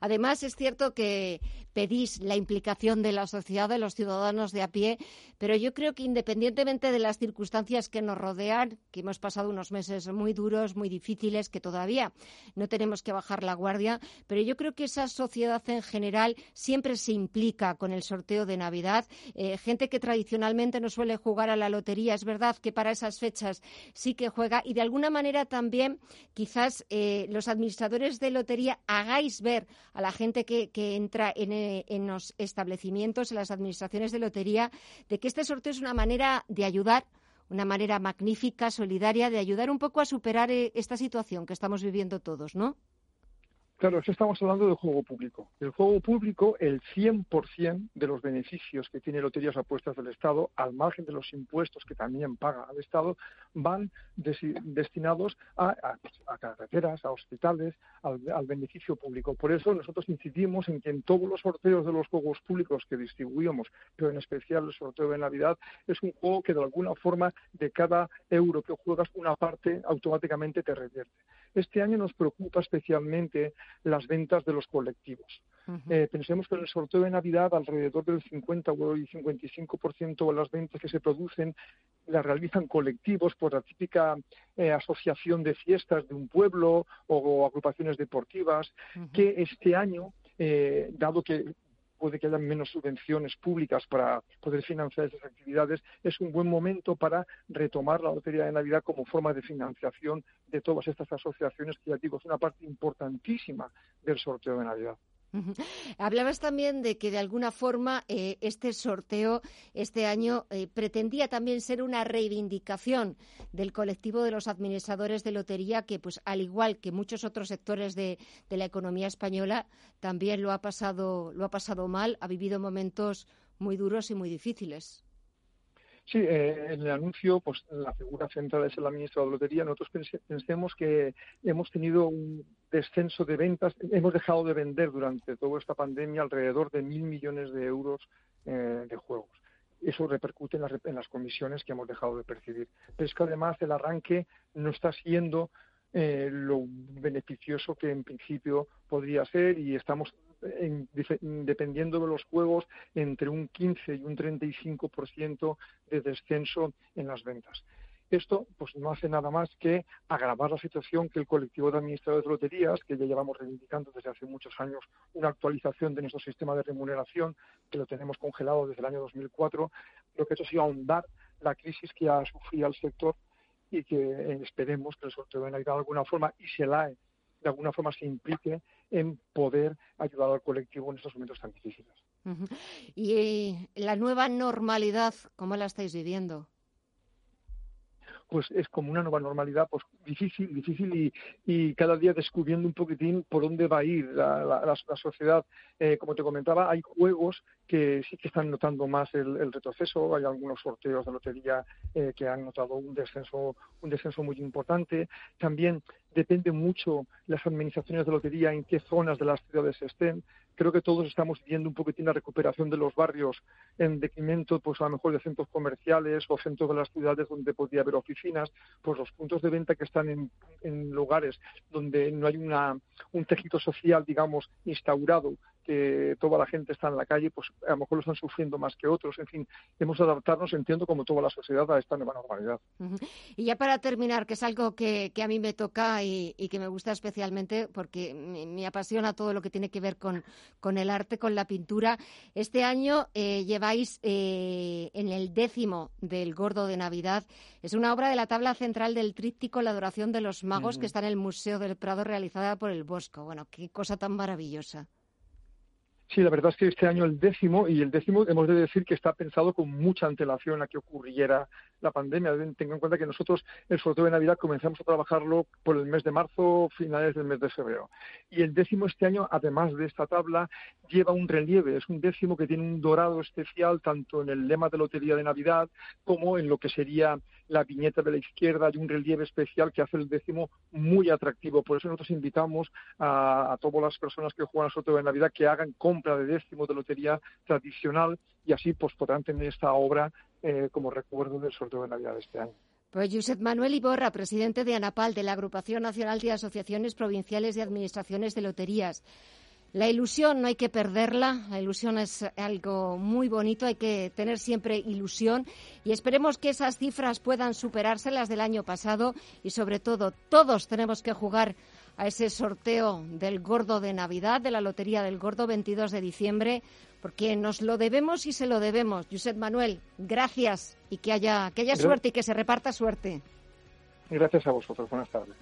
[SPEAKER 1] Además, es cierto que pedís la implicación de la sociedad, de los ciudadanos de a pie, pero yo creo que independientemente de las circunstancias que nos rodean, que hemos pasado unos meses muy duros, muy difíciles, que todavía no tenemos que bajar la guardia, pero yo creo que esa sociedad en general siempre se implica con el sorteo de Navidad. Eh, gente que tradicionalmente no suele jugar a la lotería, es verdad que para esas fechas sí que juega y de alguna manera también quizás eh, los administradores de lotería hagáis ver a la gente que, entra eh, en, los establecimientos, en las administraciones de lotería, de que este sorteo es una manera de ayudar una manera magnífica, solidaria, de ayudar un poco a superar eh, esta situación que estamos viviendo todos, ¿no?
[SPEAKER 21] Claro, eso estamos hablando del juego público. El juego público, el 100% de los beneficios que tiene Loterías Apuestas del Estado, al margen de los impuestos que también paga el Estado, van destinados a, carreteras, a hospitales, al, al, beneficio público. Por eso nosotros incidimos en que en todos los sorteos de los juegos públicos que distribuimos, pero en especial el sorteo de Navidad, es un juego que de alguna forma de cada euro que juegas, una parte automáticamente te revierte. Este año nos preocupa especialmente las ventas de los colectivos. Eh, pensemos que en el sorteo de Navidad alrededor del 50 o el 55% de las ventas que se producen las realizan colectivos por la típica eh, asociación de fiestas de un pueblo o, agrupaciones deportivas que este año, eh, dado que puede que haya menos subvenciones públicas para poder financiar esas actividades, es un buen momento para retomar la Lotería de Navidad como forma de financiación de todas estas asociaciones, que ya digo, es una parte importantísima del sorteo de Navidad.
[SPEAKER 1] Hablabas también de que de alguna forma eh, este sorteo este año eh, pretendía también ser una reivindicación del colectivo de los administradores de lotería que, pues, al igual que muchos otros sectores de, de la economía española, también lo ha pasado lo ha pasado mal, ha vivido momentos muy duros y muy difíciles.
[SPEAKER 21] Sí, eh, en el anuncio, pues la figura central es el administrador de lotería. Nosotros pensemos que hemos tenido un descenso de ventas, hemos dejado de vender durante toda esta pandemia alrededor de mil millones de euros eh, de juegos. Eso repercute en las, en las comisiones que hemos dejado de percibir. Pero es que además el arranque no está siendo eh, lo beneficioso que en principio podría ser y estamos dependiendo de los juegos entre un 15 y un 35% de descenso en las ventas. Esto pues no hace nada más que agravar la situación que el colectivo de administradores de loterías, que ya llevamos reivindicando desde hace muchos años una actualización de nuestro sistema de remuneración, que lo tenemos congelado desde el año 2004, lo que ha hecho ha sido ahondar la crisis que ha sufrido el sector y que eh, esperemos que el sorteo de Navidad de alguna forma y se la de alguna forma se implique en poder ayudar al colectivo en estos momentos tan difíciles.
[SPEAKER 1] Y eh, la nueva normalidad, ¿cómo la estáis viviendo?
[SPEAKER 21] Pues es como una nueva normalidad, pues difícil, difícil y, cada día descubriendo un poquitín por dónde va a ir la, sociedad. Eh, como te comentaba, hay juegos que sí que están notando más el, retroceso, hay algunos sorteos de lotería eh, que han notado un descenso, un descenso muy importante. También depende mucho las administraciones de lotería en qué zonas de las ciudades estén. Creo que todos estamos viendo un poquitín la recuperación de los barrios en decremento, pues a lo mejor de centros comerciales o centros de las ciudades donde podría haber oficinas, pues los puntos de venta que están en, en lugares donde no hay una, un tejido social, digamos, instaurado que toda la gente está en la calle, pues a lo mejor lo están sufriendo más que otros. En fin, hemos de adaptarnos, entiendo, como toda la sociedad a esta nueva normalidad.
[SPEAKER 1] Y ya para terminar, que es algo que, a mí me toca y, que me gusta especialmente porque me, apasiona todo lo que tiene que ver con, con el arte, con la pintura. Este año eh, lleváis eh, en el décimo del Gordo de Navidad. Es una obra de la tabla central del tríptico La adoración de los magos que está en el Museo del Prado realizada por el Bosco. Bueno, qué cosa tan maravillosa.
[SPEAKER 21] Sí, la verdad es que este año el décimo, y el décimo hemos de decir que está pensado con mucha antelación a que ocurriera la pandemia. Tengan en cuenta que nosotros el sorteo de Navidad comenzamos a trabajarlo por el mes de marzo, finales del mes de febrero. Y el décimo este año, además de esta tabla, lleva un relieve. Es un décimo que tiene un dorado especial tanto en el lema de Lotería de Navidad como en lo que sería la viñeta de la izquierda. Hay un relieve especial que hace el décimo muy atractivo. Por eso nosotros invitamos a, a todas las personas que juegan al sorteo de Navidad que hagan de décimo de lotería tradicional y así pues podrán tener esta obra eh, como recuerdo del sorteo de Navidad de este año.
[SPEAKER 1] Pues Josep Manuel Iborra, presidente de ANAPAL, de la Agrupación Nacional de Asociaciones Provinciales de Administraciones de Loterías. La ilusión no hay que perderla, la ilusión es algo muy bonito, hay que tener siempre ilusión y esperemos que esas cifras puedan superarse las del año pasado y sobre todo todos tenemos que jugar a ese sorteo del gordo de Navidad, de la Lotería del Gordo 22 de diciembre, porque nos lo debemos y se lo debemos. Josep Manuel, gracias y que haya, que haya suerte y que se reparta suerte.
[SPEAKER 21] Gracias a vosotros. Buenas tardes.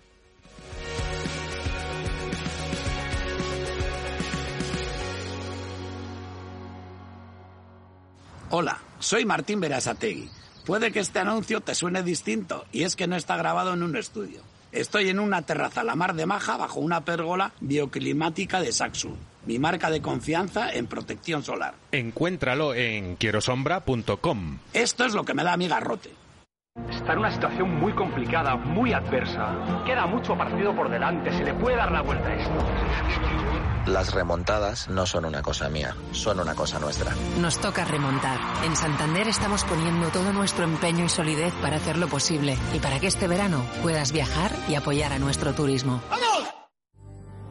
[SPEAKER 22] Hola, soy Martín Berasategui. Puede que este anuncio te suene distinto y es que no está grabado en un estudio. Estoy en una terraza la mar de maja bajo una pérgola bioclimática de Saxum, mi marca de confianza en protección solar.
[SPEAKER 23] Encuéntralo en quierosombra.com.
[SPEAKER 22] Esto es lo que me da mi garrote.
[SPEAKER 24] Está en una situación muy complicada, muy adversa. Queda mucho partido por delante, se le puede dar la vuelta a esto.
[SPEAKER 25] Las remontadas no son una cosa mía, son una cosa nuestra.
[SPEAKER 26] Nos toca remontar. En Santander estamos poniendo todo nuestro empeño y solidez para hacerlo posible y para que este verano puedas viajar y apoyar a nuestro turismo. ¡Vamos!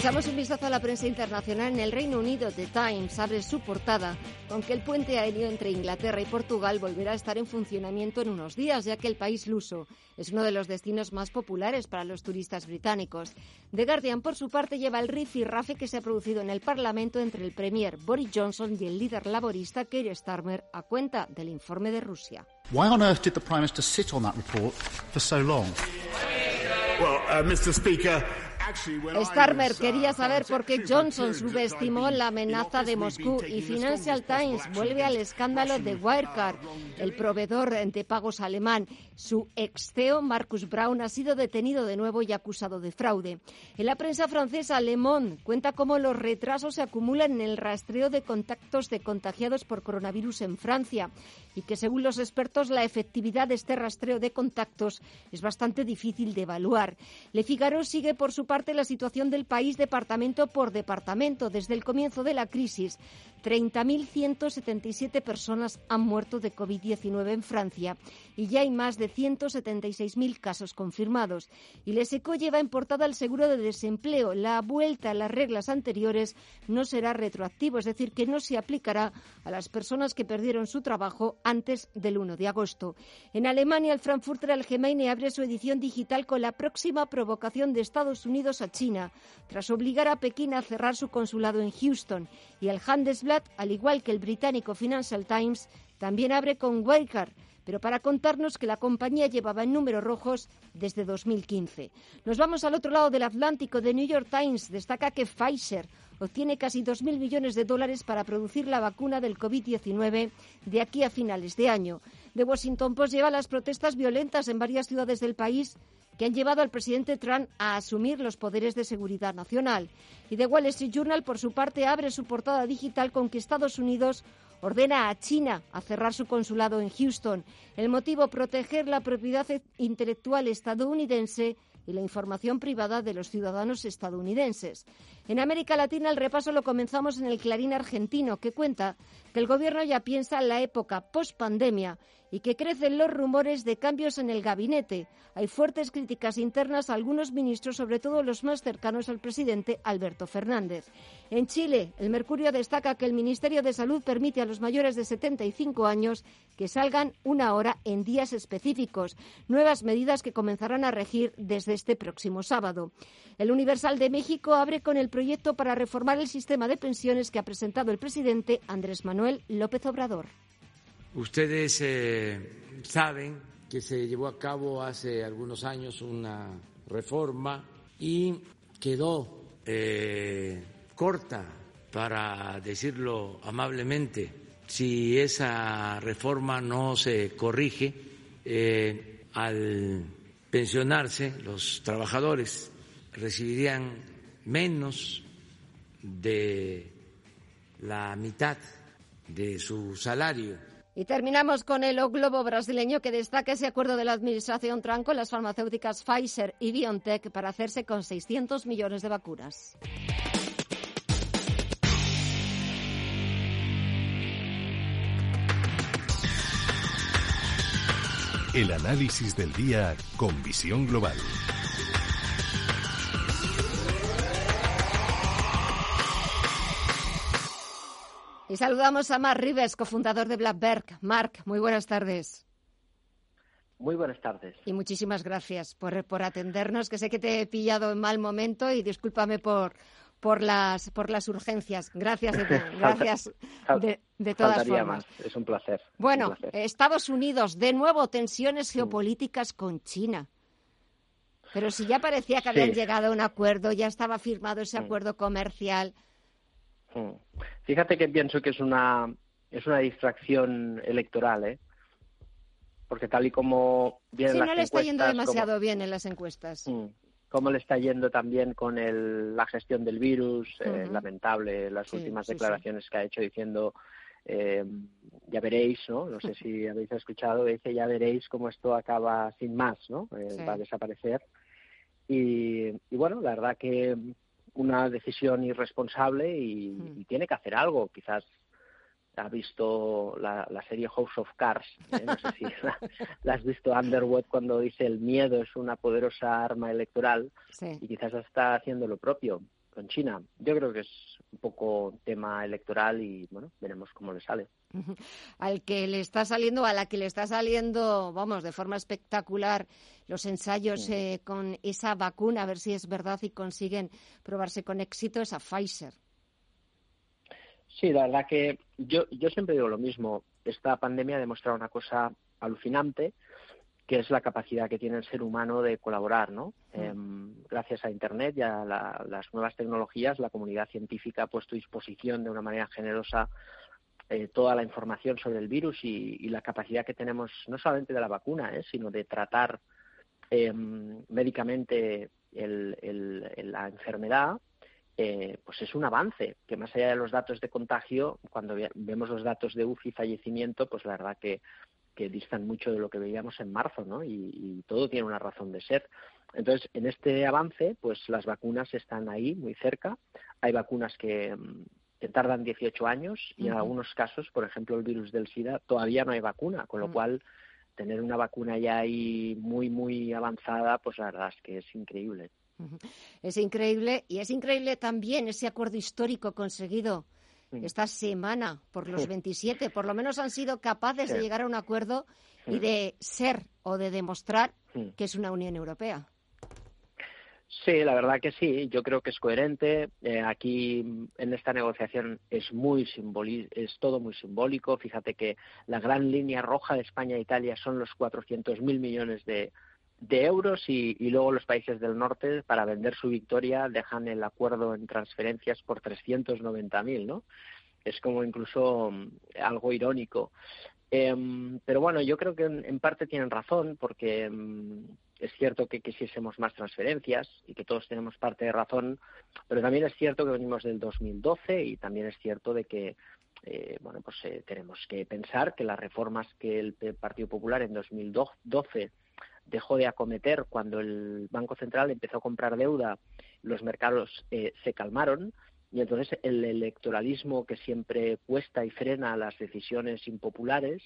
[SPEAKER 1] Echamos un vistazo a la prensa internacional. En el Reino Unido, The Times abre su portada con que el puente aéreo entre Inglaterra y Portugal volverá a estar en funcionamiento en unos días, ya que el país luso es uno de los destinos más populares para los turistas británicos. The Guardian, por su parte, lleva el rafe que se ha producido en el Parlamento entre el Premier Boris Johnson y el líder laborista Keir Starmer a cuenta del informe de Rusia.
[SPEAKER 27] Why on earth did the Prime Minister sit on that report for so long?
[SPEAKER 28] Well, uh, Mr. Speaker,
[SPEAKER 1] Starmer quería saber por qué Johnson subestimó la amenaza de Moscú y Financial Times vuelve al escándalo de Wirecard, el proveedor de pagos alemán. Su ex CEO, Marcus Brown, ha sido detenido de nuevo y acusado de fraude. En la prensa francesa, Le Monde cuenta cómo los retrasos se acumulan en el rastreo de contactos de contagiados por coronavirus en Francia y que, según los expertos, la efectividad de este rastreo de contactos es bastante difícil de evaluar. Le Figaro sigue, por su parte, la situación del país departamento por departamento desde el comienzo de la crisis. 30.177 personas han muerto de COVID-19 en Francia y ya hay más de 176.000 casos confirmados. Y Leseco lleva en portada el seguro de desempleo. La vuelta a las reglas anteriores no será retroactivo, es decir, que no se aplicará a las personas que perdieron su trabajo antes del 1 de agosto. En Alemania, el Frankfurter Allgemeine abre su edición digital con la próxima provocación de Estados Unidos a China, tras obligar a Pekín a cerrar su consulado en Houston. Y el Handelsblatt, al igual que el británico Financial Times, también abre con Wirecard pero para contarnos que la compañía llevaba en números rojos desde 2015. Nos vamos al otro lado del Atlántico. The New York Times destaca que Pfizer obtiene casi 2.000 millones de dólares para producir la vacuna del COVID-19 de aquí a finales de año. The Washington Post lleva las protestas violentas en varias ciudades del país que han llevado al presidente Trump a asumir los poderes de seguridad nacional. Y The Wall Street Journal, por su parte, abre su portada digital con que Estados Unidos ordena a China a cerrar su consulado en Houston. El motivo, proteger la propiedad intelectual estadounidense y la información privada de los ciudadanos estadounidenses. En América Latina el repaso lo comenzamos en el Clarín argentino, que cuenta que el gobierno ya piensa en la época post-pandemia y que crecen los rumores de cambios en el gabinete. Hay fuertes críticas internas a algunos ministros, sobre todo los más cercanos al presidente Alberto Fernández. En Chile, el Mercurio destaca que el Ministerio de Salud permite a los mayores de 75 años que salgan una hora en días específicos, nuevas medidas que comenzarán a regir desde este próximo sábado. El Universal de México abre con el proyecto para reformar el sistema de pensiones que ha presentado el presidente Andrés Manuel López Obrador.
[SPEAKER 29] Ustedes eh, saben que se llevó a cabo hace algunos años una reforma y quedó eh, corta, para decirlo amablemente. Si esa reforma no se corrige, eh, al pensionarse los trabajadores recibirían menos de la mitad de su salario
[SPEAKER 1] y terminamos con el O Globo brasileño que destaca ese acuerdo de la Administración Trump con las farmacéuticas Pfizer y BioNTech para hacerse con 600 millones de vacunas.
[SPEAKER 2] El análisis del día con visión global.
[SPEAKER 1] Y saludamos a Mark Rives, cofundador de Blackberg. Mark, muy buenas tardes.
[SPEAKER 30] Muy buenas tardes.
[SPEAKER 1] Y muchísimas gracias por, por atendernos, que sé que te he pillado en mal momento y discúlpame por, por las por las urgencias. Gracias, de, gracias de, de todas formas.
[SPEAKER 30] Es un placer.
[SPEAKER 1] Bueno, Estados Unidos, de nuevo tensiones geopolíticas con China. Pero si ya parecía que habían llegado a un acuerdo, ya estaba firmado ese acuerdo comercial.
[SPEAKER 30] Mm. Fíjate que pienso que es una, es una distracción electoral, ¿eh? Porque tal y como
[SPEAKER 1] vienen sí, no le está yendo demasiado bien en las encuestas.
[SPEAKER 30] Mm. Cómo le está yendo también con el, la gestión del virus, eh, lamentable, las últimas declaraciones que ha hecho diciendo eh, ya veréis, ¿no? No sé si habéis escuchado, dice ya veréis cómo esto acaba sin más, ¿no? Eh, va a desaparecer. Y, y, bueno, la verdad que una decisión irresponsable y, tiene que hacer algo. Quizás ha visto la, serie House of Cards, ¿eh? no sé si la, has visto Underwood cuando dice el miedo es una poderosa arma electoral y quizás está haciendo lo propio con China. Yo creo que es un poco tema electoral y bueno, veremos cómo le sale.
[SPEAKER 1] Al que le está saliendo, a la que le está saliendo, vamos, de forma espectacular los ensayos eh, con esa vacuna, a ver si es verdad y consiguen probarse con éxito, esa Pfizer.
[SPEAKER 30] Sí, la verdad que yo, yo siempre digo lo mismo. Esta pandemia ha demostrado una cosa alucinante, que es la capacidad que tiene el ser humano de colaborar, ¿no? Em, gracias a Internet y a las nuevas tecnologías, la comunidad científica ha puesto a disposición de una manera generosa eh, toda la información sobre el virus y, la capacidad que tenemos no solamente de la vacuna, eh, sino de tratar em, médicamente la enfermedad, eh, pues es un avance, que más allá de los datos de contagio, cuando vemos los datos de UCI y fallecimiento, pues la verdad que, distan mucho de lo que veíamos en marzo, ¿no? Y, todo tiene una razón de ser. Entonces, en este avance, pues las vacunas están ahí, muy cerca. Hay vacunas que, tardan 18 años y en algunos casos, por ejemplo, el virus del SIDA, todavía no hay vacuna, con lo mm. cual tener una vacuna ya ahí muy, muy avanzada, pues la verdad es que es increíble.
[SPEAKER 1] Es increíble y es increíble también ese acuerdo histórico conseguido esta semana por los 27. Por lo menos han sido capaces de llegar a un acuerdo y de ser o de demostrar que es una Unión Europea.
[SPEAKER 30] Sí, la verdad que sí. Yo creo que es coherente. Eh, aquí en esta negociación es muy es todo muy simbólico. Fíjate que la gran línea roja de España e Italia son los 400.000 millones de, de euros y, luego los países del norte para vender su victoria dejan el acuerdo en transferencias por 390.000, ¿no? Es como incluso mm, algo irónico. Em, pero bueno, yo creo que en, parte tienen razón porque mm, es cierto que quisiésemos más transferencias y que todos tenemos parte de razón, pero también es cierto que venimos del 2012 y también es cierto de que eh, bueno, pues eh, tenemos que pensar que las reformas que el Partido Popular en 2012 dejó de acometer cuando el Banco Central empezó a comprar deuda, los mercados eh, se calmaron y entonces el electoralismo que siempre cuesta y frena las decisiones impopulares,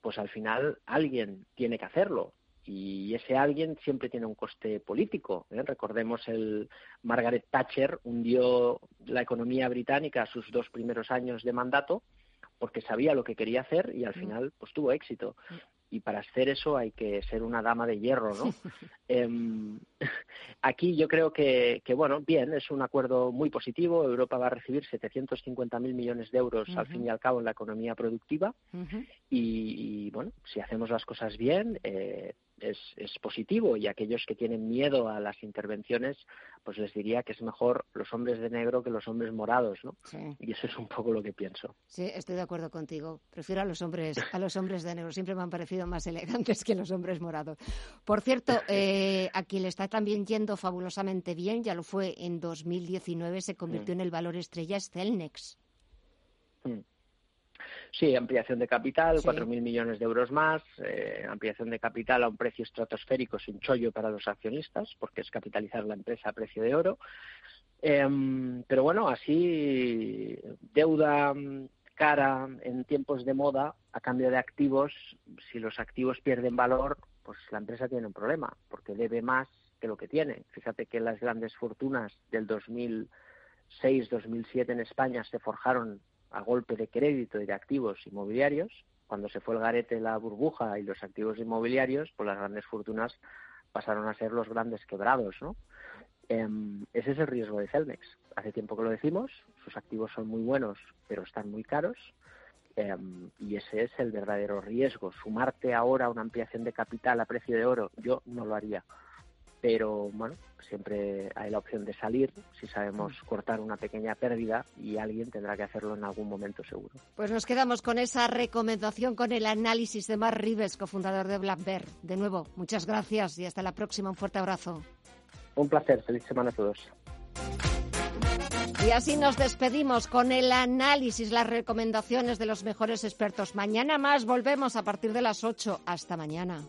[SPEAKER 30] pues al final alguien tiene que hacerlo y ese alguien siempre tiene un coste político. ¿eh? Recordemos el Margaret Thatcher hundió la economía británica sus dos primeros años de mandato porque sabía lo que quería hacer y al mm. final pues tuvo éxito. Y para hacer eso hay que ser una dama de hierro, ¿no? Em, aquí yo creo que, bueno, bien, es un acuerdo muy positivo. Europa va a recibir 750.000 millones de euros al fin y al cabo en la economía productiva y, bueno, si hacemos las cosas bien, eh, es, es, positivo y aquellos que tienen miedo a las intervenciones, pues les diría que es mejor los hombres de negro que los hombres morados, ¿no? Y eso es un poco lo que pienso.
[SPEAKER 1] Sí, estoy de acuerdo contigo. Prefiero a los hombres, a los hombres de negro. Siempre me han parecido más elegantes que los hombres morados. Por cierto, eh, a quien le está también yendo fabulosamente bien, ya lo fue en 2019, se convirtió mm. en el valor estrella es Celnex.
[SPEAKER 30] Mm. Sí, ampliación de capital, cuatro 4.000 millones de euros más, eh, ampliación de capital a un precio estratosférico sin chollo para los accionistas, porque es capitalizar la empresa a precio de oro. Em, pero bueno, así deuda cara en tiempos de moda a cambio de activos, si los activos pierden valor, pues la empresa tiene un problema, porque debe más que lo que tiene. Fíjate que las grandes fortunas del 2006-2007 en España se forjaron a golpe de crédito y de activos inmobiliarios. Cuando se fue el garete la burbuja y los activos inmobiliarios, pues las grandes fortunas pasaron a ser los grandes quebrados, ¿no? Em, ese es el riesgo de Celnex. Hace tiempo que lo decimos, sus activos son muy buenos, pero están muy caros. Em, y ese es el verdadero riesgo. Sumarte ahora a una ampliación de capital a precio de oro, yo no lo haría pero bueno, siempre hay la opción de salir si sabemos cortar una pequeña pérdida y alguien tendrá que hacerlo en algún momento seguro.
[SPEAKER 1] Pues nos quedamos con esa recomendación, con el análisis de Mar Rives, cofundador de Black Bear. De nuevo, muchas gracias y hasta la próxima. Un fuerte abrazo.
[SPEAKER 30] Un placer. Feliz semana a todos.
[SPEAKER 1] Y así nos despedimos con el análisis, las recomendaciones de los mejores expertos. Mañana más volvemos a partir de las 8. Hasta mañana.